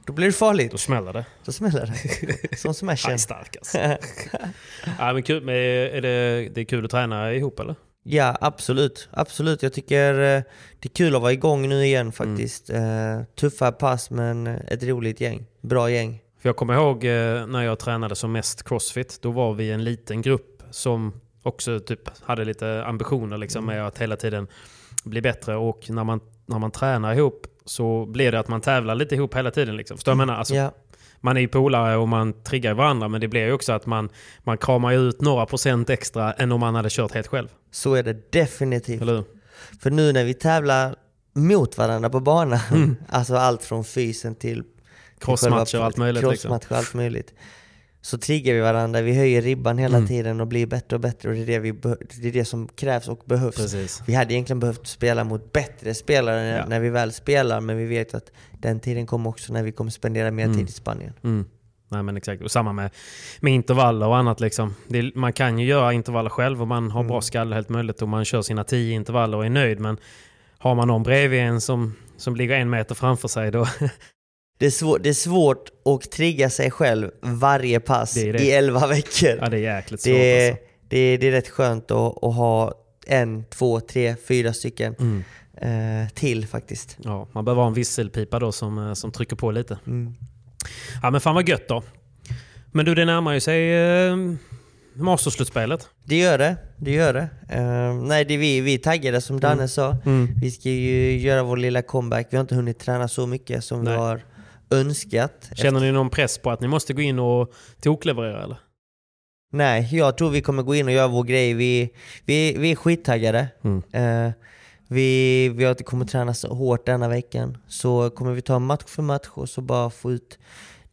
då blir det farligt. Då smäller det. Då smäller det. [laughs] Som Han smashen. är stark alltså. ja, men kul. Men är det, det är kul att träna ihop eller? Ja, absolut. Absolut. Jag tycker eh, det är kul att vara igång nu igen faktiskt. Eh, Tuffa pass, men ett roligt gäng. Bra gäng. För jag kommer ihåg eh, när jag tränade som mest crossfit. Då var vi en liten grupp som också typ hade lite ambitioner liksom, med att hela tiden bli bättre. Och när man, när man tränar ihop så blir det att man tävlar lite ihop hela tiden. Liksom. Förstår du vad jag menar? Alltså, Ja, Man är ju polare och man triggar varandra men det blir ju också att man, man kramar ut några procent extra än om man hade kört helt själv. så är det definitivt. Eller? För nu när vi tävlar mot varandra på banan, alltså allt från fysen till Crossmatcher och allt möjligt. Liksom. Crossmatcher och allt möjligt. Så triggar vi varandra, vi höjer ribban hela Mm. tiden och blir bättre och bättre och det är det, vi det, är det som krävs och behövs. Precis. Vi hade egentligen behövt spela mot bättre spelare när- Ja. när vi väl spelar, men vi vet att den tiden kommer också när vi kommer spendera mer Mm. tid i Spanien. Mm. Nej men exakt. Och samma med, med intervaller och annat. Liksom. Det, man kan ju göra intervaller själv och man har bra skalle helt möjligt och man kör sina tio intervaller och är nöjd. Men har man någon bredvid en som, som ligger en meter framför sig då... [laughs] Det är, svår, det är svårt att trigga sig själv varje pass i 11 veckor. ja det är jäkligt svårt det, är, alltså. det, är, det är rätt skönt att, att ha en, två, tre, fyra stycken Mm. eh, till faktiskt. Ja, man behöver ha en visselpipa då som, eh, som trycker på lite. Mm. Ja men fan vad gött då. Men du det närmar ju sig eh, Masterslutspelet. Det gör det, det gör det. Eh, nej, det är vi, vi är taggade som Danne sa. Vi ska ju göra vår lilla comeback. Vi har inte hunnit träna så mycket som Nej. vi har önskat. Känner ni någon press på att ni måste gå in och tokleverera eller? Nej, jag tror vi kommer gå in och göra vår grej. Vi, vi, vi är skittaggade. Mm. Eh, vi, vi har kommer träna så hårt denna veckan. Så kommer vi ta match för match och så bara få ut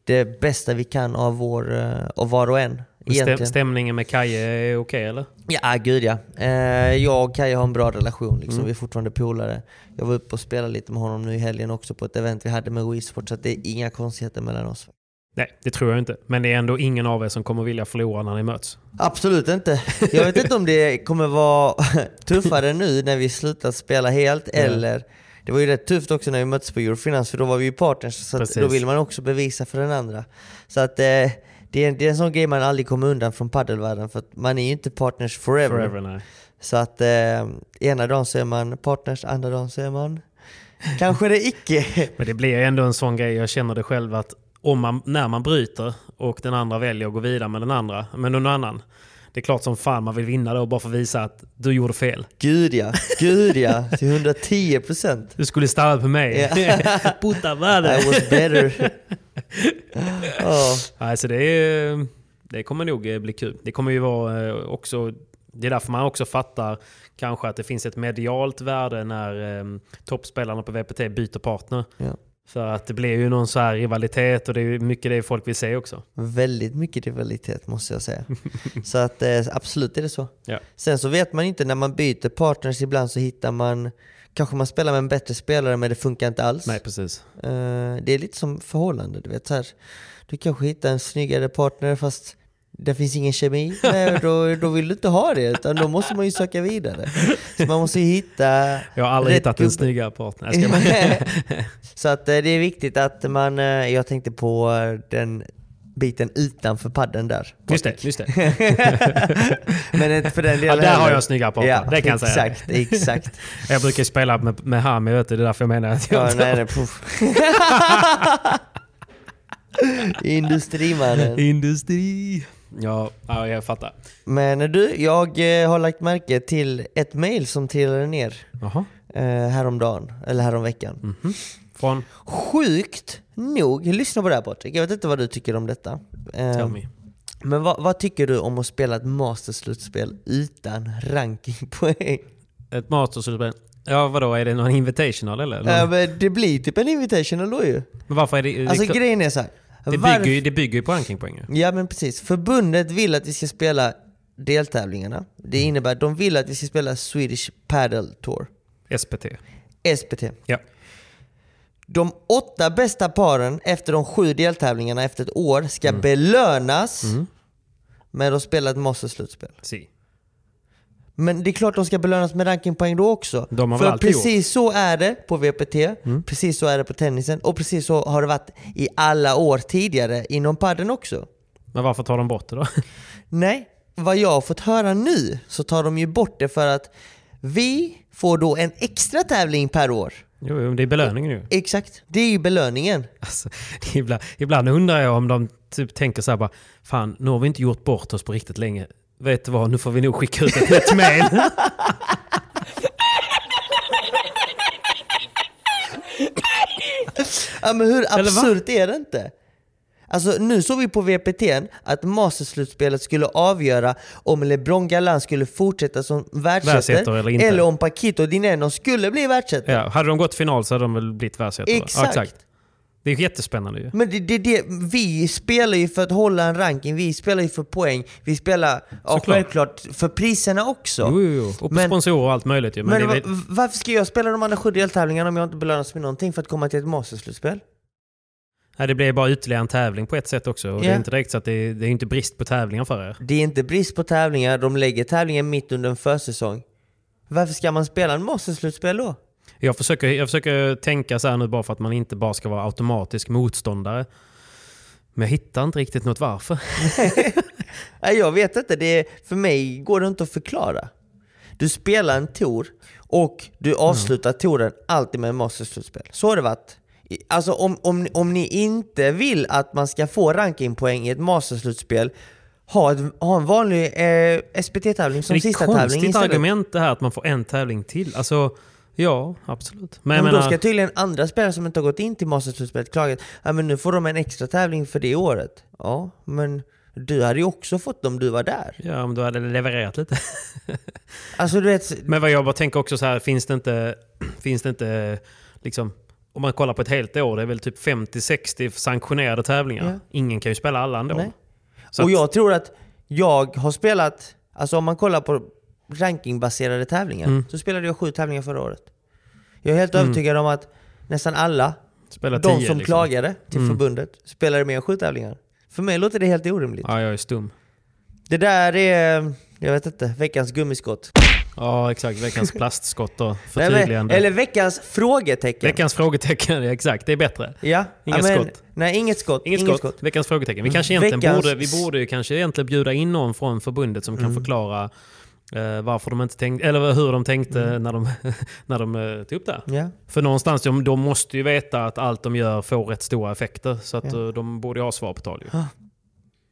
det bästa vi kan av, vår, eh, av var och en. Egentligen. stämningen med Kaje är okej eller? Ja, gud ja. Eh, jag och Kaja har en bra relation. Liksom. Mm. Vi är fortfarande polare. Jag var uppe och spelade lite med honom nu i helgen också på ett event vi hade med Wii Sport, så att det är inga konstigheter mellan oss. Nej, det tror jag inte. Men det är ändå ingen av er som kommer vilja förlora när ni möts. Absolut inte. Jag vet inte om det kommer vara [laughs] tuffare nu när vi slutat spela helt, Ja. eller det var ju rätt tufft också när vi möttes på Eurofinans, för då var vi ju partners, så då vill man också bevisa för den andra. Så att eh, det, är, det är en sån grej man aldrig kommer undan från paddelvärlden, för att man är ju inte partners forever. Forever, nej. Så att eh, ena dagen så är man partners, andra dagen så är man kanske det icke. [laughs] Men det blir ändå en sån grej, jag känner det själv att om man, när man bryter och den andra väljer att gå vidare med den andra, med någon annan. Det är klart som fan man vill vinna då bara för att visa att du gjorde fel. Gud ja, gud ja, till [laughs] 110 procent. Du skulle stanna på mig. [laughs] Puta I madre. was better. [laughs] Ja. Nej, så det är, Det kommer nog eh, bli kul. Det kommer ju vara eh, också... Det är därför man också fattar kanske att det finns ett medialt värde när eh, toppspelarna på VPT byter partner. Ja. För att det blir ju någon så här rivalitet och det är mycket det folk vill se också. Väldigt mycket rivalitet måste jag säga. [laughs] så att eh, absolut är det så. Ja. Sen så vet man inte, när man byter partners ibland så hittar man Kanske man spelar med en bättre spelare men det funkar inte alls. Nej, precis. Eh, det är lite som förhållande, du vet så här. Du kanske hittar en snyggare partner fast det finns ingen kemi. Nej, då, då vill du inte ha det, utan då måste man ju söka vidare. Så man måste hitta... Jag har aldrig hittat en snyggare partner. [laughs] Så att eh, det är viktigt att man, eh, jag tänkte på eh, den biten utanför padden där. Just det, just det. [laughs] Men inte för den Ja, delen där har jag snygga partner. Ja, det kan jag säga. exakt, exakt. [laughs] Jag brukar spela med, med Hami, vet du. Det är därför jag menar att jag Ja, inte nej, nej. Industrimannen. Industri. Ja, ja, jag fattar. Men du, jag eh, har lagt märke till ett mail som trillade ner Jaha. eh, häromdagen, eller häromveckan. Från Sjukt nog, lyssna på det här Patrik, jag vet inte vad du tycker om detta. Eh, Tell me. men vad, vad tycker du om att spela ett masterslutspel utan rankingpoäng? [laughs] Ett masterslutspel. Ja, vadå? Är det någon invitational eller? Ja, men det blir typ en invitational då ju. Men varför är det... Alltså det, grejen är så här. Det, bygger, ju- det bygger ju på rankingpoäng. Ja men precis. Förbundet vill att vi ska spela deltävlingarna. Det Mm. innebär att de vill att vi ska spela Swedish Paddle Tour. SPT. SPT. Ja. De åtta bästa paren efter de sju deltävlingarna efter ett år ska Mm. belönas med att spela ett Master-slutspel. Si. Men det är klart de ska belönas med rankingpoäng då också. De har För precis så är det på VPT, Mm. precis så är det på tennisen och precis så har det varit i alla år tidigare inom padden också. Men varför tar de bort det då? [laughs] Nej, vad jag har fått höra nu så tar de ju bort det för att vi får då en extra tävling per år. Jo, jo, det är belöningen ju. Exakt, det är ju belöningen. Alltså, [laughs] är ibland, ibland undrar jag om de typ tänker så här bara Fan, nu har vi inte gjort bort oss på riktigt länge. Vet du vad, nu får vi nog skicka ut ett nytt mail. Ja men hur absurt är det inte? Alltså nu såg vi på VPT att Masterslutspelet skulle avgöra om LeBron Galan skulle fortsätta som Världsettor eller eller om Paquito Dineno skulle bli världsettor. ja, hade de gått final så hade de väl blivit världsettor? Exakt. Ja, exakt. Det är jättespännande ju. Men det, det, det, vi spelar ju för att hålla en ranking, vi spelar ju för poäng, vi spelar ja, Såklart. självklart för priserna också. Jo, jo, jo. Och på Men- sponsorer och allt möjligt ju. Men, Men det är va- väl, varför ska jag spela de andra sju deltävlingarna om jag inte belönas med någonting för att komma till ett Masterslutspel? nej, det blir bara ytterligare en tävling på ett sätt också. Och Det Ja. är inte direkt så att det är, det är inte brist på tävlingar för er. Det är inte brist på tävlingar, de lägger tävlingen mitt under en försäsong. Varför ska man spela en Masterslutspel då? Jag försöker, jag försöker tänka så här nu bara för att man inte bara ska vara automatisk motståndare. Men jag hittar inte riktigt något varför. [laughs] Nej, jag vet inte, det för mig går det inte att förklara. Du spelar en tour och du avslutar touren alltid med en Masterslutspel. Så har det varit. Alltså om, om, om ni inte vill att man ska få rankingpoäng i ett Masterslutspel, ha, ett, ha en vanlig eh, SPT-tävling som det är sista ett tävling konstigt istället. argument det här att man får en tävling till. Alltså, ja, absolut. Men Men jag då menar, ska tydligen andra spelare som inte har gått in till Masterslutspelet klaga ja, men nu får de en extra tävling för det året. Ja, men du hade ju också fått dem du var där. ja, om du hade levererat lite. [laughs] Alltså du vet, Men vad jag bara tänker också så här, finns det inte, [clears throat] finns det inte liksom, om man kollar på ett helt år, det är väl typ 50-60 sanktionerade tävlingar. Ja. Ingen kan ju spela alla ändå. Nej. Så och att- jag tror att jag har spelat, alltså om man kollar på rankingbaserade tävlingar, Mm. så spelade jag sju tävlingar förra året. Jag är helt övertygad om att nästan alla, spela de 10, som liksom. klagade till Mm. förbundet, spelade mer än sju tävlingar. För mig låter det helt orimligt. Ja, jag är stum. Det där är, jag vet inte, veckans gummiskott. Ja, exakt. Veckans plastskott [laughs] men, förtydligande. eller veckans frågetecken. Veckans frågetecken, [laughs] exakt. Det är bättre. Ja, Inget ja, men, skott. Nej, inget skott. Inget, skott. Veckans frågetecken. Vi kanske egentligen Veckans- borde, vi borde ju kanske egentligen bjuda in någon från förbundet som kan Mm. förklara varför de inte tänkte, eller hur de tänkte Mm. när de, [laughs] när de eh, tog upp det. Ja. För någonstans, de, de måste ju veta att allt de gör får rätt stora effekter. Så att eh, de borde ju ha svar på tal.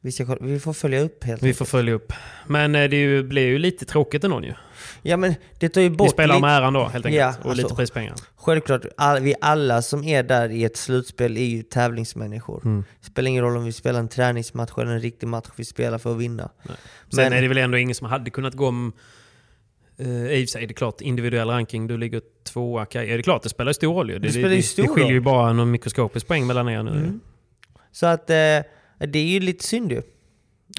Vi, ska, vi får följa upp helt Vi enkelt. får följa upp. Men eh, det ju, blir ju lite tråkigt ändå ju. Ja men det tar ju bort Vi spelar lite- äran då helt enkelt. Ja, och alltså- lite prispengar. Självklart, all, vi alla som är där i ett slutspel är ju tävlingsmänniskor. Mm. Det spelar ingen roll om vi spelar en träningsmatch eller en riktig match, vi spelar för att vinna. Sen Men- är det väl ändå ingen som hade kunnat gå om... Uh, I och för sig, det är klart, individuell ranking, du ligger tvåa, Kaj. Ja, det är klart, det spelar stor roll ju. Det spelar ju stor det skiljer ju bara någon mikroskopisk poäng mellan er nu. Mm. Så att eh, det är ju lite synd ju.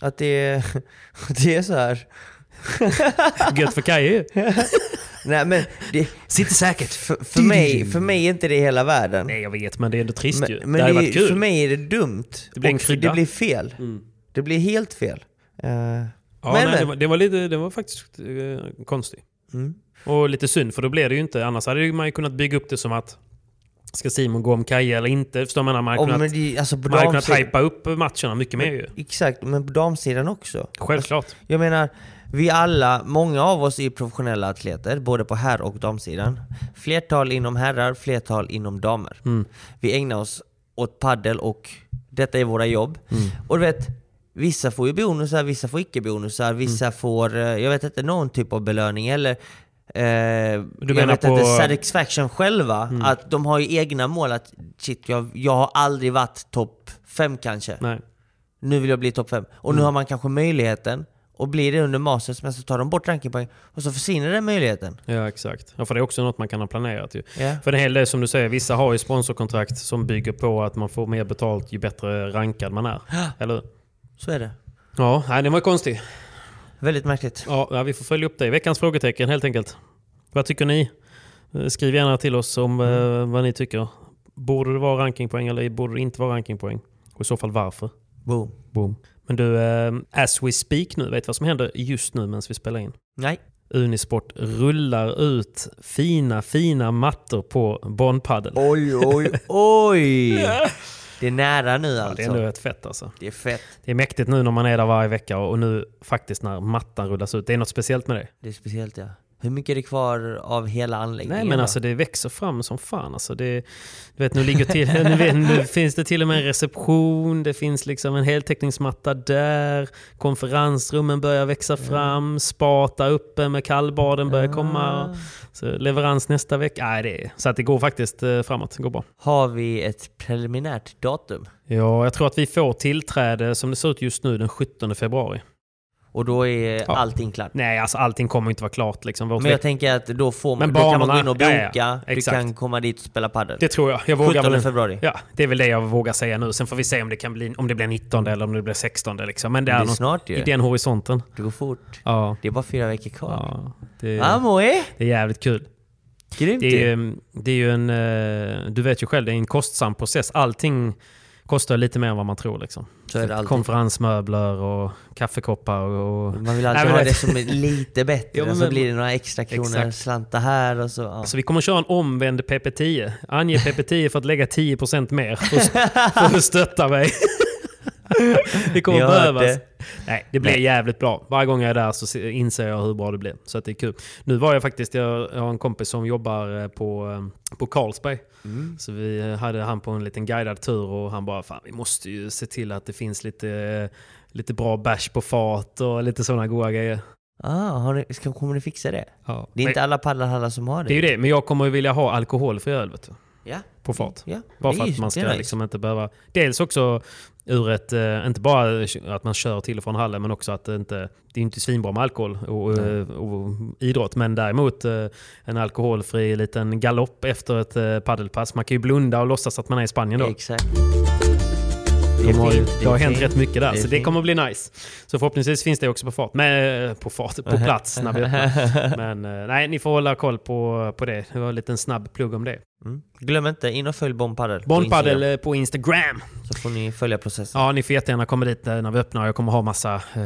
Att det, [laughs] att det är så här. [laughs] Gött för Kaj ju. [laughs] Nej men det, Sitter säkert. för, för, mig, för mig är inte det hela världen. Nej, jag vet, men det är ändå trist ju. men men det det, varit kul. för mig är det dumt. Det blir en krydda. Det blir fel. Mm. Det blir helt fel. Eh, Ja, men, nej, men. Det, var, det, var lite, det var faktiskt uh, konstigt. Mm. Och lite synd, för då blev det ju inte... Annars hade man ju kunnat bygga upp det som att... Ska Simon gå om Kaja eller inte? Förstår man? Man hade kunnat, men det, alltså man hade kunnat hypa upp matcherna mycket mer ju. Exakt, men på damsidan också. Självklart. Jag menar, vi alla, många av oss är professionella atleter, både på herr och damsidan. Flertal inom herrar, flertal inom damer. Mm. Vi ägnar oss åt paddel och detta är våra jobb. Mm. Och du vet, vissa får ju bonusar, vissa får icke-bonusar, vissa Mm. får, eh, jag vet inte, någon typ av belöning eller eh, jag menar vet på- Mm. inte, satisfaction själva. Att de har ju egna mål att shit, jag, jag har aldrig varit topp fem kanske. Nej. Nu vill jag bli topp 5. Och Mm. nu har man kanske möjligheten och blir det under Masters men så tar de bort rankingpoäng och så försvinner den möjligheten. Ja, exakt. Ja, för det är också något man kan ha planerat ju. Ja. För en hel del som du säger, vissa har ju sponsorkontrakt som bygger på att man får mer betalt ju bättre rankad man är. Eller hur? Så är det. Ja, nej, det var konstigt. Väldigt märkligt. Ja, vi får följa upp det. Veckans frågetecken helt enkelt. Vad tycker ni? Eh, Skriv gärna till oss om eh, vad ni tycker. Borde det vara rankingpoäng eller borde det inte vara rankingpoäng? Och i så fall varför? Boom. Boom. Men du, eh, as we speak nu, vet du vad som händer just nu medan vi spelar in? Nej. Unisport rullar ut fina, fina mattor på Bondpaddel. Oj, oj, oj! [laughs] Det är nära nu Ja, alltså. det är ändå rätt fett alltså. Det är fett. Det är mäktigt nu när man är där varje vecka och nu faktiskt när mattan rullas ut. Det är något speciellt med det. Det är speciellt ja. Hur mycket är det kvar av hela anläggningen? Nej men alltså det växer fram som fan. Alltså det, du vet, nu, ligger till, [laughs] nu, nu finns det till och med en reception, det finns liksom en heltäckningsmatta där, konferensrummen börjar växa fram, spata uppe med kallbaden börjar Ah. komma. Så leverans nästa vecka. Nej, det är, så att det går faktiskt eh, framåt, det går bra. Har vi ett preliminärt datum? Ja, jag tror att vi får tillträde som det ser ut just nu den 17 februari. Och då är Ja. allting klart? Nej, alltså allting kommer inte vara klart liksom. Men jag tänker att då, får man, Men då kan man gå banorna- in och ja, ja, boka, du kan komma dit och spela padel. Det tror jag. Jag vågar 17 väl februari. Ja, det är väl det jag vågar säga nu. Sen får vi se om det, kan bli, om det blir 19 eller om det blir 16. Liksom. Men det Det är, är något snart ju. i den horisonten. Det går fort. Ja, Det är bara fyra veckor kvar. ja det, Amoe! det är jävligt kul. Grymt Det är, det är ju en... eh, Du vet ju själv, det är en kostsam process. Allting kostar lite mer än vad man tror. Liksom. Konferensmöbler och kaffekoppar och... Man vill alltid Nej, ha det- som är lite bättre, [laughs] men- så blir det några extra kronor, Exakt. slantar här och så. Ja. Så vi kommer köra en omvänd PP10. Ange PP10 för att lägga 10% mer [laughs] för att stötta mig. [laughs] det kommer att behövas. det. Nej, det blir jävligt bra. Varje gång jag är där så se- inser jag hur bra det blir. Så att det är kul. Nu var jag faktiskt, jag, har en kompis som jobbar eh, på, eh, på Carlsberg. Mm. Så vi hade han på en liten guidad tur och han bara fan vi måste ju se till att det finns lite, lite bra bärs på fat och lite sådana goda grejer. Ah, ni, ska, kommer ni fixa det? Ja. Det är Men- inte alla paddelhallar som har det. det är ju det, men jag kommer ju vilja ha alkoholfri öl vet du, Ja, på fat. ja. Bara för att man ska nice. liksom inte behöva... Dels också ur ett... eh, Inte bara att man kör till och från hallen, men också att det inte... Det är inte svinbra med alkohol och, eh, och idrott, men däremot eh, en alkoholfri liten galopp efter ett eh, paddelpass. Man kan ju blunda och låtsas att man är i Spanien då. Exakt. De har, det har hänt rätt mycket där, Det så det kommer att bli nice. Så förhoppningsvis finns det också på fart. Men, på fart, på plats när vi [laughs] öppnar. Men nej, ni får hålla koll på, på det. Det var en liten snabb plugg om det. Mm. Glöm inte, in och följ Bomb Padel på Instagram, eh, på Instagram. Så får ni följa processen. Ja, ni får jättegärna komma dit eh, när vi öppnar. Jag kommer ha massa... Eh,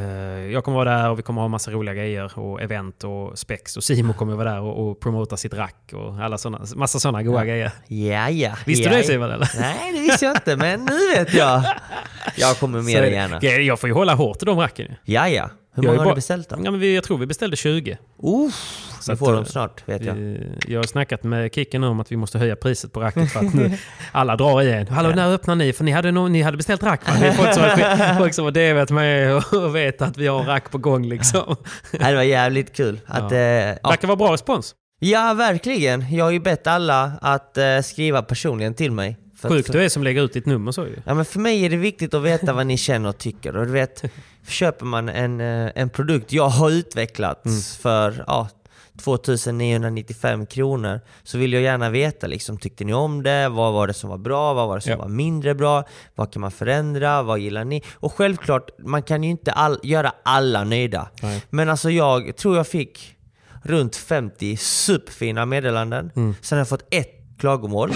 jag kommer vara där och vi kommer ha massa roliga grejer och event och spex. Och Simo kommer vara där och, och promota sitt rack och alla såna, massa sådana goda grejer. Ja, ja. Visste ja, du det ja. Simon eller? Nej, det visste jag inte, men nu vet jag. Jag kommer mer än gärna. Ja, Jag får ju hålla hårt i de racken. Ja, ja. Hur många har bara- du beställt då? Ja, men vi, jag tror vi beställde 20. Uff, vi att, får dem eh, snart vet jag. Jag har snackat med Kicken om att vi måste höja priset på racket för att nu [laughs] alla drar i en. Hallå, när öppnar ni? För ni hade, nog- ni hade beställt rack va? Det är folk som har, folk som har devat med och- vet att vi har rack på gång liksom. Nej, det var jävligt kul. Att, Ja. eh, ja. Verkar vara bra respons. ja, verkligen. Jag har ju bett alla att eh, skriva personligen till mig. För att- Sjukt för, du är som lägger ut ditt nummer så ju. ja, men för mig är det viktigt att veta vad ni känner och tycker. Och du vet, [laughs] köper man en, eh, en produkt jag har utvecklat Mm. för ja, 2995 kronor så vill jag gärna veta liksom, tyckte ni om det? Vad var det som var bra? Vad var det som Ja. var mindre bra? Vad kan man förändra? Vad gillar ni? Och självklart, man kan ju inte all, göra alla nöjda. Nej. Men alltså jag tror jag fick runt 50 superfina meddelanden. Mm. Sen har jag fått ett klagomål.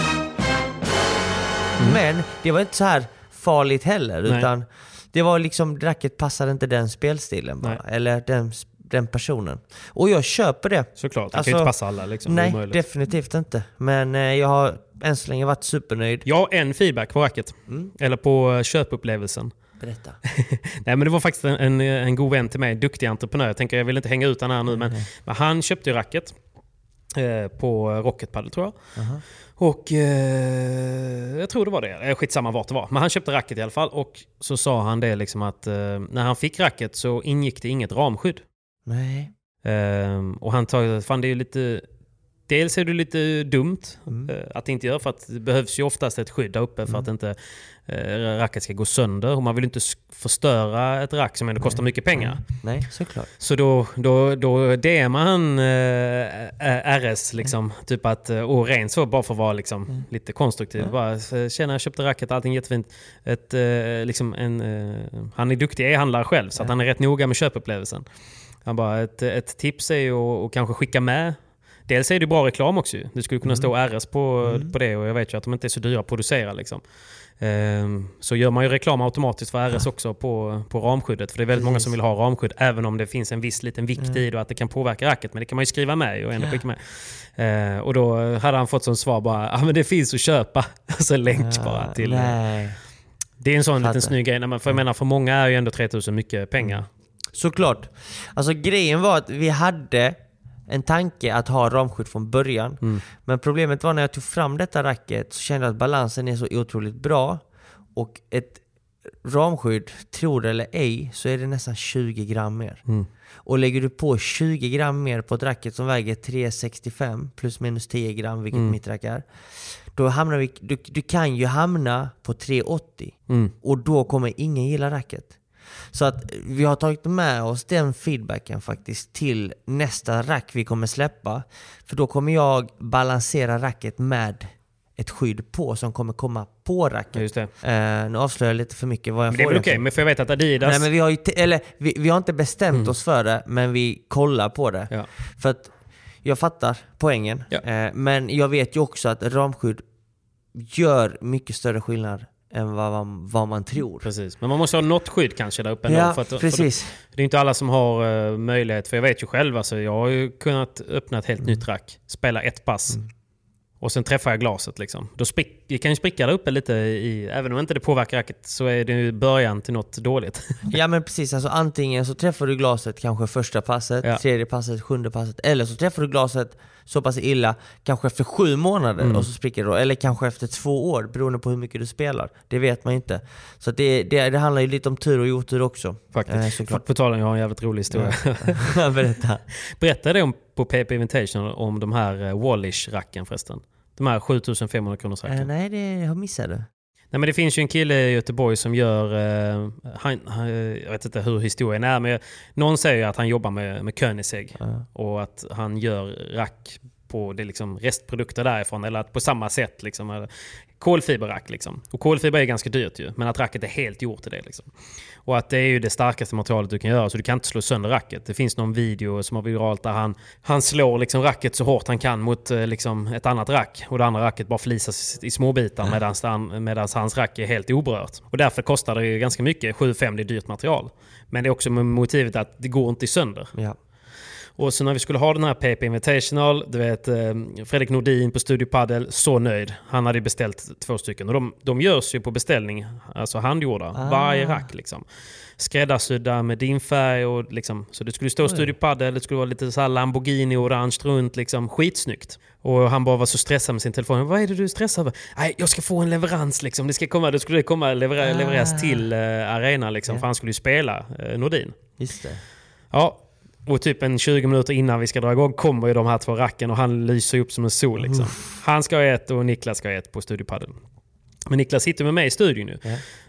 Men det var inte så här farligt heller. Nej. Utan det var liksom, racket passade inte den spelstilen bara. Nej. Eller den, den personen. Och jag köper det. Såklart, det Alltså, kan ju inte passa alla liksom. Nej, omöjligt. definitivt inte. Men eh, jag har än så länge varit supernöjd. Jag har en feedback på racket. Mm. Eller på eh, köpupplevelsen. Berätta. [laughs] Nej men det var faktiskt en, en, en god vän till mig, duktig entreprenör. Jag tänker jag vill inte hänga ut han här nu men, men han köpte ju racket eh, på Rocket Padel tror jag. Aha. Och eh, jag tror det var det. Eh, Skitsamma vart det var. Men han köpte racket i alla fall. Och så sa han det liksom att eh, när han fick racket så ingick det inget ramskydd. Nej. Ehm, och han tar, fan det är lite... Dels är det lite dumt Mm. eh, att inte göra för att det behövs ju oftast ett skydd där uppe för att inte eh, racket ska gå sönder. Och man vill inte förstöra ett rack som ändå kostar mycket pengar. Nej, såklart. Så då, då, då DMar han eh, eh, RS liksom. Typ att, och rent så bara för att vara liksom, lite konstruktiv. Bara, eh, tjena jag köpte racket, allting jättefint. Ett, liksom en, han är duktig e-handlare själv så att han är rätt noga med köpupplevelsen. Han bara, ett, ett tips är ju att kanske skicka med Dels är det bra reklam också ju. Det skulle kunna stå RS på, på det och jag vet ju att de inte är så dyra att producera. Liksom. Ehm, så gör man ju reklam automatiskt för RS också på, på ramskyddet. För det är väldigt många som vill ha ramskydd även om det finns en viss liten vikt i det och att det kan påverka racket. Men det kan man ju skriva med och ändå skicka med. Ehm, och då hade han fått som svar bara ja men det finns att köpa. [laughs] Alltså länk bara till... Nej. Det är en sån Fattar. liten snygg grej. För jag menar för många är ju ändå 3000 mycket pengar. Såklart. Alltså grejen var att vi hade en tanke att ha ramskydd från början. Mm. Men problemet var när jag tog fram detta racket så kände jag att balansen är så otroligt bra. Och ett ramskydd, tror det eller ej, så är det nästan 20 gram mer. Mm. Och lägger du på 20 gram mer på ett racket som väger 365 plus minus 10 gram, vilket Mm. mitt rack är. Då hamnar vi, du, du kan ju hamna på 380 Mm. och då kommer ingen gilla racket. Så att vi har tagit med oss den feedbacken faktiskt till nästa rack vi kommer släppa. För då kommer jag balansera racket med ett skydd på som kommer komma på racket. just det. Eh, nu avslöjar jag lite för mycket vad jag Men det är får väl okej, men för jag vet att Adidas... Nej men vi har ju, eller vi, vi har inte bestämt Mm. oss för det, men vi kollar på det. Ja. För att jag fattar poängen. Ja. Eh, men jag vet ju också att ramskydd gör mycket större skillnad än vad man, vad man tror. Precis. Men man måste ha något skydd kanske där uppe. Ja, för att, För precis. det är inte alla som har eh, möjlighet. För jag vet ju själv, alltså, jag har ju kunnat öppna ett helt Mm. nytt rack, spela ett pass. Och sen träffar jag glaset. Liksom. Då sprick, det kan ju spricka där uppe lite. I, även om inte det påverkar racket så är det ju början till något dåligt. [laughs] Ja men precis, alltså antingen så träffar du glaset kanske första passet, Ja. tredje passet, sjunde passet. Eller så träffar du glaset så pass illa, kanske efter sju månader Mm. och så spricker det då. Eller kanske efter två år, beroende på hur mycket du spelar. Det vet man inte. Så det, det, det handlar ju lite om tur och otur också. Faktiskt. Eh. På tal om, jag har en jävligt rolig historia. [laughs] Berätta. [laughs] Berättade om, på PP Invitation om de här uh, Wallish-racken förresten? De här 7500 kronors racken. Eh, nej, det jag missade. Nej, men det finns ju en kille i Göteborg som gör... Eh, han, han, jag vet inte hur historien är, men någon säger att han jobbar med, med Koenigsegg. Ja. Och att han gör rack på det liksom restprodukter därifrån. Eller att på samma sätt. Liksom, kolfiberrack. Liksom. Och kolfiber är ganska dyrt ju. Men att racket är helt gjort till det. Liksom. Och att det är ju det starkaste materialet du kan göra. Så du kan inte slå sönder racket. Det finns någon video som har viralt där han, han slår liksom racket så hårt han kan mot eh, liksom ett annat rack. Och det andra racket bara flisas i små bitar medan han, medans hans rack är helt oberört. Och därför kostar det ju ganska mycket. 7-5 det är dyrt material. Men det är också med motivet att det går inte sönder. Ja. Och så när vi skulle ha den här PP Invitational, du vet eh, Fredrik Nordin på Studio Padel, så nöjd. Han hade beställt två stycken. Och de, de görs ju på beställning, alltså handgjorda. Ah. Varje rack liksom. Skräddarsydda med din färg och liksom. Så det skulle stå Studio Padel, det skulle vara lite så här Lamborghini orange runt liksom. Skitsnyggt. Och han bara var så stressad med sin telefon. Vad är det du är stressad över? Nej, jag ska få en leverans liksom. Det, ska komma, det skulle komma lever, Ah. levereras till eh, arena liksom. För han skulle ju spela eh, Nordin. Just det. Ja, och typ en 20 minuter innan vi ska dra igång kommer ju de här två racken och han lyser upp som en sol. Liksom. Han ska ha ett och Niklas ska ha ett på Studio Padel. Men Niklas sitter med mig i studion nu.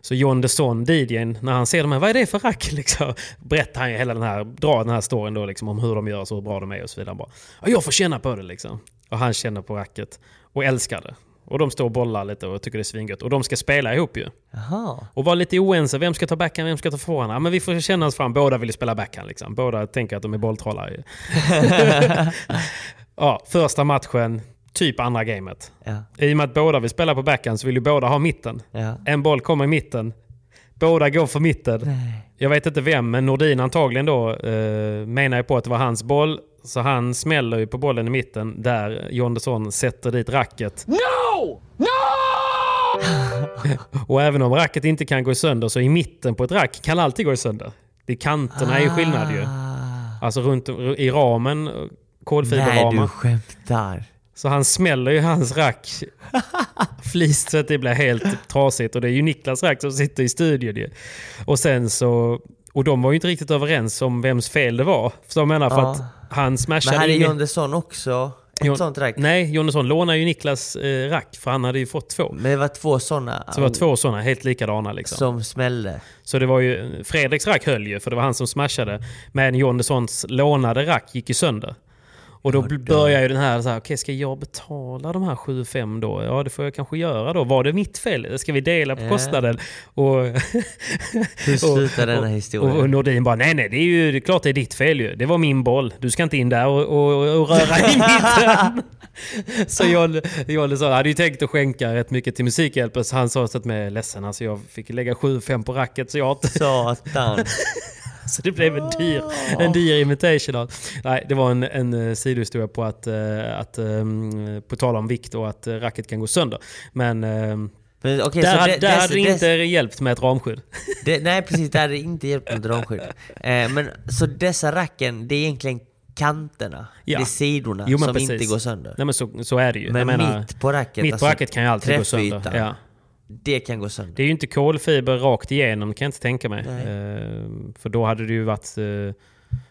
Så John Desson, DJn, när han ser de här, vad är det för rack? [laughs] Liksom, berättar han ju hela den här, drar den här storyn då liksom, om hur de gör och så hur bra de är och så vidare. Han bara, ja, jag får känna på det liksom. Och han känner på racket och älskar det. Och de står och bollar lite och tycker det är svingött. Och de ska spela ihop ju. Jaha. Och var lite oense. Vem ska ta backhand, vem ska ta forehand? Ja, men vi får känna oss fram. Båda vill spela backhand. Liksom. Båda tänker att de är bolltrollar. [laughs] ja, första matchen, typ andra gamet. Ja. I och med att båda vill spela på backhand så vill ju båda ha mitten. Ja. En boll kommer i mitten. Båda går för mitten. Jag vet inte vem, men Nordin antagligen då eh, menar ju på att det var hans boll. Så han smäller ju på bollen i mitten där John Desson sätter dit racket. No! No! [laughs] och även om racket inte kan gå sönder så i mitten på ett rack kan alltid gå sönder. Det är kanterna är ju skillnad ju. Alltså runt i ramen, Nej, kolfiberramen. du skämtar. Så han smäller ju hans rack [laughs] flist så att det blir helt trasigt. Och det är ju Niklas rack som sitter i studion ju. Och sen så... Och de var ju inte riktigt överens om vems fel det var. Så jag menar för Ja. att han smashade Men hade ingen- John Desson också ett Jon- sånt rack? Nej, Jonnesson lånade ju Niklas eh, rack för han hade ju fått två. Men det var två såna Så det var två sådana helt likadana liksom. som smällde. Så det var ju, Fredriks rack höll ju, för det var han som smashade. Men John Dessons lånade rack gick ju sönder. Och då börjar ju den här, så här okej ska jag betala de här 7-5 då? Ja det får jag kanske göra då. Var det mitt fel? Ska vi dela på kostnaden? Och, Hur [laughs] slutar denna och, historien? och, och Nordin bara, nej nej det är ju det är klart det är ditt fel ju. Det var min boll. Du ska inte in där och, och, och röra i mitten. [laughs] Så John sa, hade ju tänkt att skänka rätt mycket till Musikhjälpen så han sa så att är ledsen alltså jag fick lägga 7-5 på racket så jag har inte Satan. [laughs] så det blev en dyr, en dyr invitational. Nej, det var en, en eh, sidohistoria på att, eh, att um, på tal om vikt och att eh, racket kan gå sönder. Men ehm, okej, där, så hade- det- där dess- hade det dess- inte hjälpt med ett ramskydd. [laughs] Det, nej precis, det hade inte hjälpt med dramskydd. Eh, men så dessa racken, det är egentligen kanterna, Ja. det är sidorna Jo, som precis. inte går sönder. Nej men så, så är det ju. men menar, mitt på racket, mitt på alltså racket kan ju alltid gå sönder. Ja. Det kan gå sönder. Det är ju inte kolfiber rakt igenom kan jag inte tänka mig. Ehm, för då hade det ju varit... eh,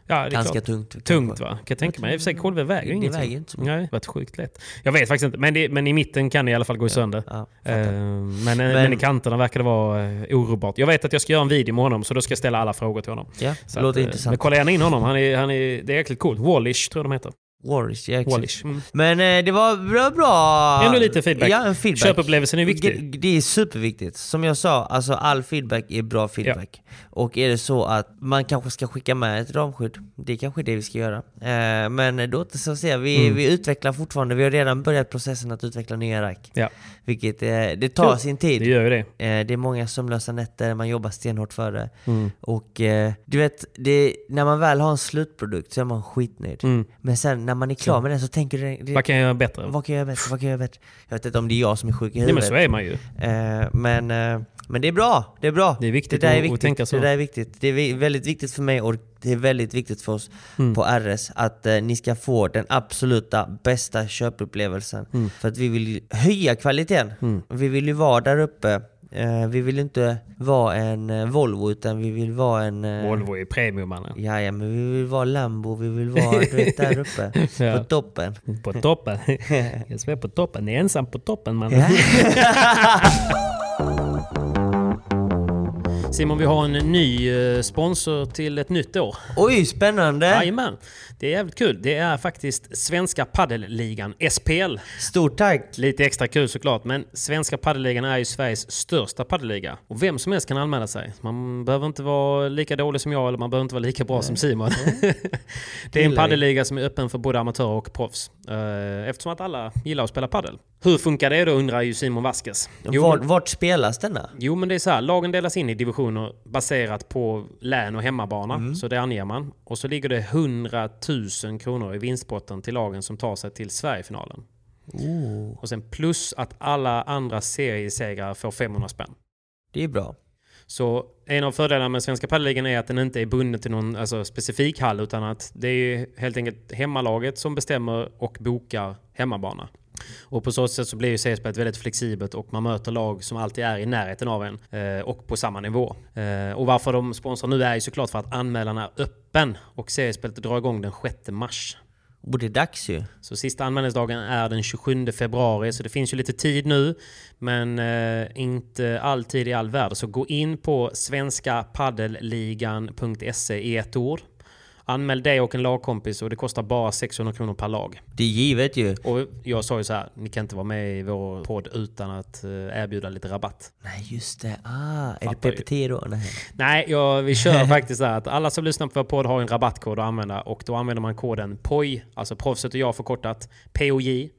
Ja, det är Ganska klart. tungt. Tungt va? Kan jag tänka mig. I och för sig kolfiber väger ju Det ingenting. väger inte så mycket. Nej, det varit sjukt lätt. Jag vet faktiskt inte. Men, det, men i mitten kan det i alla fall gå sönder. Ja. Ehm, men, men, i kanterna verkar det vara eh, orubbart. Jag vet att jag ska göra en video med honom så då ska jag ställa alla frågor till honom. ja, Så det låter att, eh, intressant. Men kolla gärna in honom. Han är, han är, det är jäkligt coolt. Wallish tror jag de heter. Wallish, ja. Wallish. Mm. Men eh, det var bra, bra... Ändå lite feedback. Ja, en feedback. Köpupplevelsen är viktig. G- Det är superviktigt. Som jag sa, alltså all feedback är bra feedback. Och är det så att man kanske ska skicka med ett ramskydd, det är kanske det vi ska göra. Eh, men då återstår att se. Vi, Mm. vi utvecklar fortfarande, vi har redan börjat processen att utveckla nya rack. Ja, Vilket eh, det tar Kul. sin det tid. gör ju det. Eh, det är många sömnlösa nätter, man jobbar stenhårt för det. Mm. Och eh, du vet, det, när man väl har en slutprodukt så är man skitnöjd. Mm. Men sen när man är klar med den så tänker du... Det, Vad kan jag göra bättre? vad kan jag göra bättre? Vad kan jag göra bättre? Jag vet inte om det är jag som är sjuk i Nej, men huvudet. så är man ju. Eh, men, eh, men det är bra, det är bra. Det är viktigt det där är att- att viktigt. tänka så. Det där är viktigt. Det är väldigt viktigt för mig och det är väldigt viktigt för oss Mm. på RS att eh, ni ska få den absoluta bästa köpupplevelsen. Mm. För att vi vill höja kvaliteten. Vi vill ju vara där uppe. Eh, vi vill inte vara en eh, Volvo utan vi vill vara en... eh, Volvo är premium mannen. Ja, ja, men vi vill vara Lambo, vi vill vara du vet, där [laughs] uppe. Ja. På toppen. På toppen. [laughs] Jag svär på toppen. Ni är ensam på toppen mannen. Ja. [laughs] Simon, vi har en ny eh, sponsor till ett nytt år. Oj, spännande! Jajamän. Det är jävligt kul. Det är faktiskt Svenska Paddelligan, SPL. Stort tack! Lite extra kul såklart, men Svenska Paddelligan är ju Sveriges största paddelliga. Och vem som helst kan anmäla sig. Man behöver inte vara lika dålig som jag eller man behöver inte vara lika bra som Simon. [laughs] det är en paddelliga som är öppen för både amatörer och proffs. Eh, Eftersom att alla gillar att spela padel. Hur funkar det då undrar ju Simon Vasquez. Jo, Vart, vart spelas denna? Jo men det är så här, lagen delas in i divisioner baserat på län och hemmabana. Mm. Så det anger man. Och så ligger det 100 000 kronor i vinstpotten till lagen som tar sig till Sverigefinalen. Och sen plus att alla andra seriesegrar får 500 spänn. Det är bra. Så en av fördelarna med Svenska Padeligan är att den inte är bunden till någon alltså, specifik hall utan att det är helt enkelt hemmalaget som bestämmer och bokar hemmabana. Och på så sätt så blir ju seriespelet väldigt flexibelt och man möter lag som alltid är i närheten av en eh, och på samma nivå. Eh, och varför de sponsrar nu är ju såklart för att anmälan är öppen och seriespelet drar igång den 6 mars. Och det är dags ju. Så sista anmälningsdagen är den 27 februari, så det finns ju lite tid nu. Men eh, inte alltid i all värld. Så gå in på svenskapaddelligan.se i ett ord. Anmäl dig och en lagkompis och det kostar bara 600 kronor per lag. Det är givet ju. Och jag sa ju så här, ni kan inte vara med i vår podd utan att eh, erbjuda lite rabatt. Nej just det. Ah, är det PPT då? Nej. Nej, ja, vi kör [laughs] faktiskt så här att alla som lyssnar på vår podd har en rabattkod att använda och då använder man koden POJ, alltså proffset och jag förkortat POJ.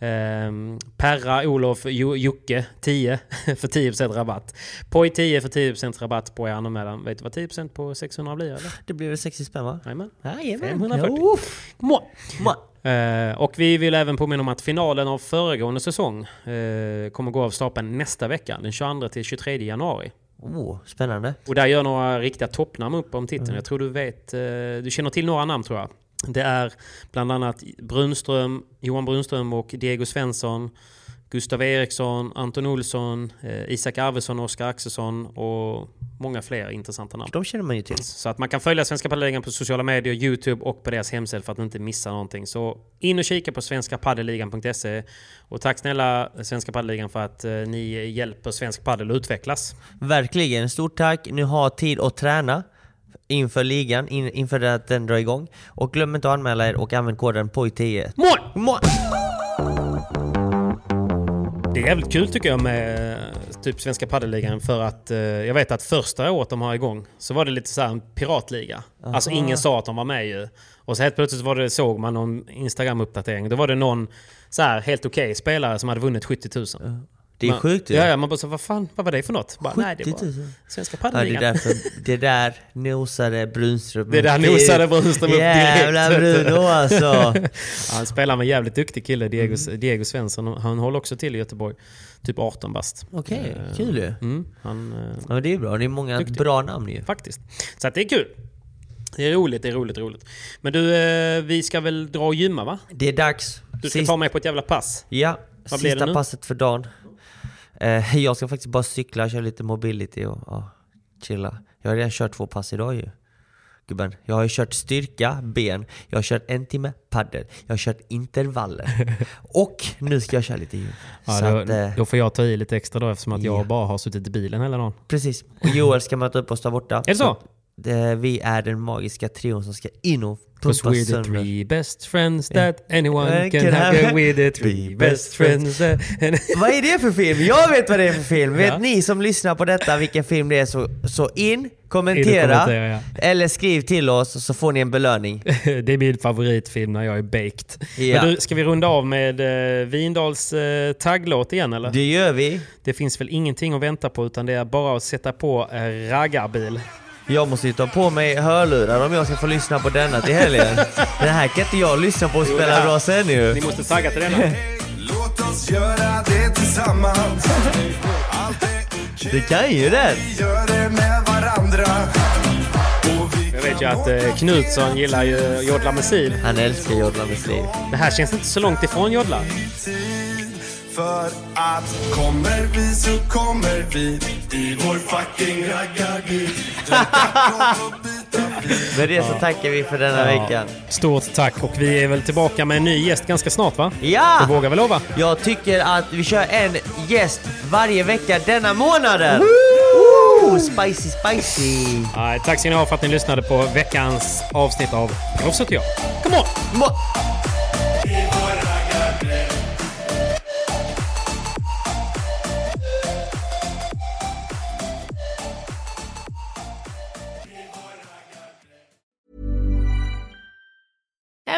Ehm, Perra, Olof, Jo- Jocke 10 [laughs] för 10% rabatt. POJ 10 för 10% rabatt på er anmälan. Vet du vad 10% på 600 blir eller? Det blir väl 60 spänn va? Jajamän. Jajamän. 540. Jo. Må. Må. Eh, och vi vill även påminna om att finalen av föregående säsong eh, kommer gå av stapeln nästa vecka, den 22 till 23 januari. Oh, spännande. Och där gör några riktiga toppnamn upp om titeln. Jag tror du vet, eh, du känner till några namn tror jag. Det är bland annat Brunström, Johan Brunström och Diego Svensson, Gustav Eriksson, Anton Olsson, eh, Isak Arvidsson, Oskar Axelsson och många fler intressanta namn. De känner man ju till. Så att man kan följa Svenska Paddelligan på sociala medier, Youtube och på deras hemsida för att inte missa någonting. Så in och kika på svenskapaddelligan.se. Och tack snälla Svenska Paddelligan för att eh, ni hjälper svensk paddel att utvecklas. Verkligen. Stort tack. Nu har tid att träna inför ligan, in, inför att den drar igång. Och glöm inte att anmäla er och använd koden POJ10. Mål! Må- Det är jävligt kul tycker jag med eh, typ Svenska Paddelligan för att eh, jag vet att första året de har igång så var det lite så här en piratliga. Alltså ingen sa att de var med ju. Och så helt plötsligt var det, såg man någon Instagram-uppdatering. Då var det någon så här helt okej spelare som hade vunnit 70 000. Det är man, sjukt ju. Ja, ja, man bara så, vad fan, vad var det för något? Bara, nej, det 70 000. var Svenska Ja, det, därför, där nosade Brunström Det där nosade Brunström upp Jävla direkt. Bruno alltså! [laughs] Ja, han spelar med en jävligt duktig kille, Diego, Mm. Diego Svensson. Han håller också till i Göteborg. Typ 18 bast. Okej, Eh, kul ju. Mm, han, eh, Ja, men det är bra, det är många Duktig. bra namn ju. Faktiskt. Så det är kul. Det är roligt, det är roligt, det är roligt. Men du, eh, vi ska väl dra och gymma va? Det är dags. Du ska Sist- ta mig på ett jävla pass. Ja, Vad sista passet för dagen. Eh, [laughs] jag ska faktiskt bara cykla, köra lite mobility och ja, chilla. Jag har redan kört två pass idag ju. Gubben, jag har ju kört styrka, ben, jag har kört en timme paddel, jag har kört intervaller. [laughs] och nu ska jag köra lite gym. Ja, Så då, att, eh, då får jag ta i lite extra då eftersom att jag Ja. bara har suttit i bilen hela dagen. precis. Och Joel ska möta upp oss där borta. Är det så? att, vi är den magiska trion som ska in och Cause pumpa we're the sönder. three best friends that anyone can, can have. We're the three best friends that... [laughs] Vad är det för film? Jag vet vad det är för film! Vet Ja. ni som lyssnar på detta vilken film det är så, så in, kommentera, In kommentera, ja. eller skriv till oss så får ni en belöning. [laughs] det är min favoritfilm när jag är baked. Ja. Men du, ska vi runda av med uh, Vindals uh, tagglåt igen eller? Det gör vi. Det finns väl ingenting att vänta på utan det är bara att sätta på uh, raggarbil. Jag måste ju ta på mig hörlurar om jag ska få lyssna på denna till helgen. Den här kan inte jag lyssna på och Jo, spela bra sen ju. Ni måste tagga till denna. Låt oss göra det tillsammans Allt är okej Det kan ju den. Vi gör det med varandra Och vi Jag vet ju att uh, Knutsson gillar ju Jodla med Siv. Han älskar Jodla med Sliv. Det här känns inte så långt ifrån Jodla. För att kommer vi så kommer vi I vår fucking bil Med det så tackar vi för denna veckan. Stort tack och vi är väl tillbaka med en ny gäst ganska snart va? Ja! vågar vi lova. Jag tycker att vi kör en gäst varje vecka denna månaden. Woo! Spicy spicy! Ja, tack ska ni ha för att ni lyssnade på veckans avsnitt av Proffset och jag. Come on! Må-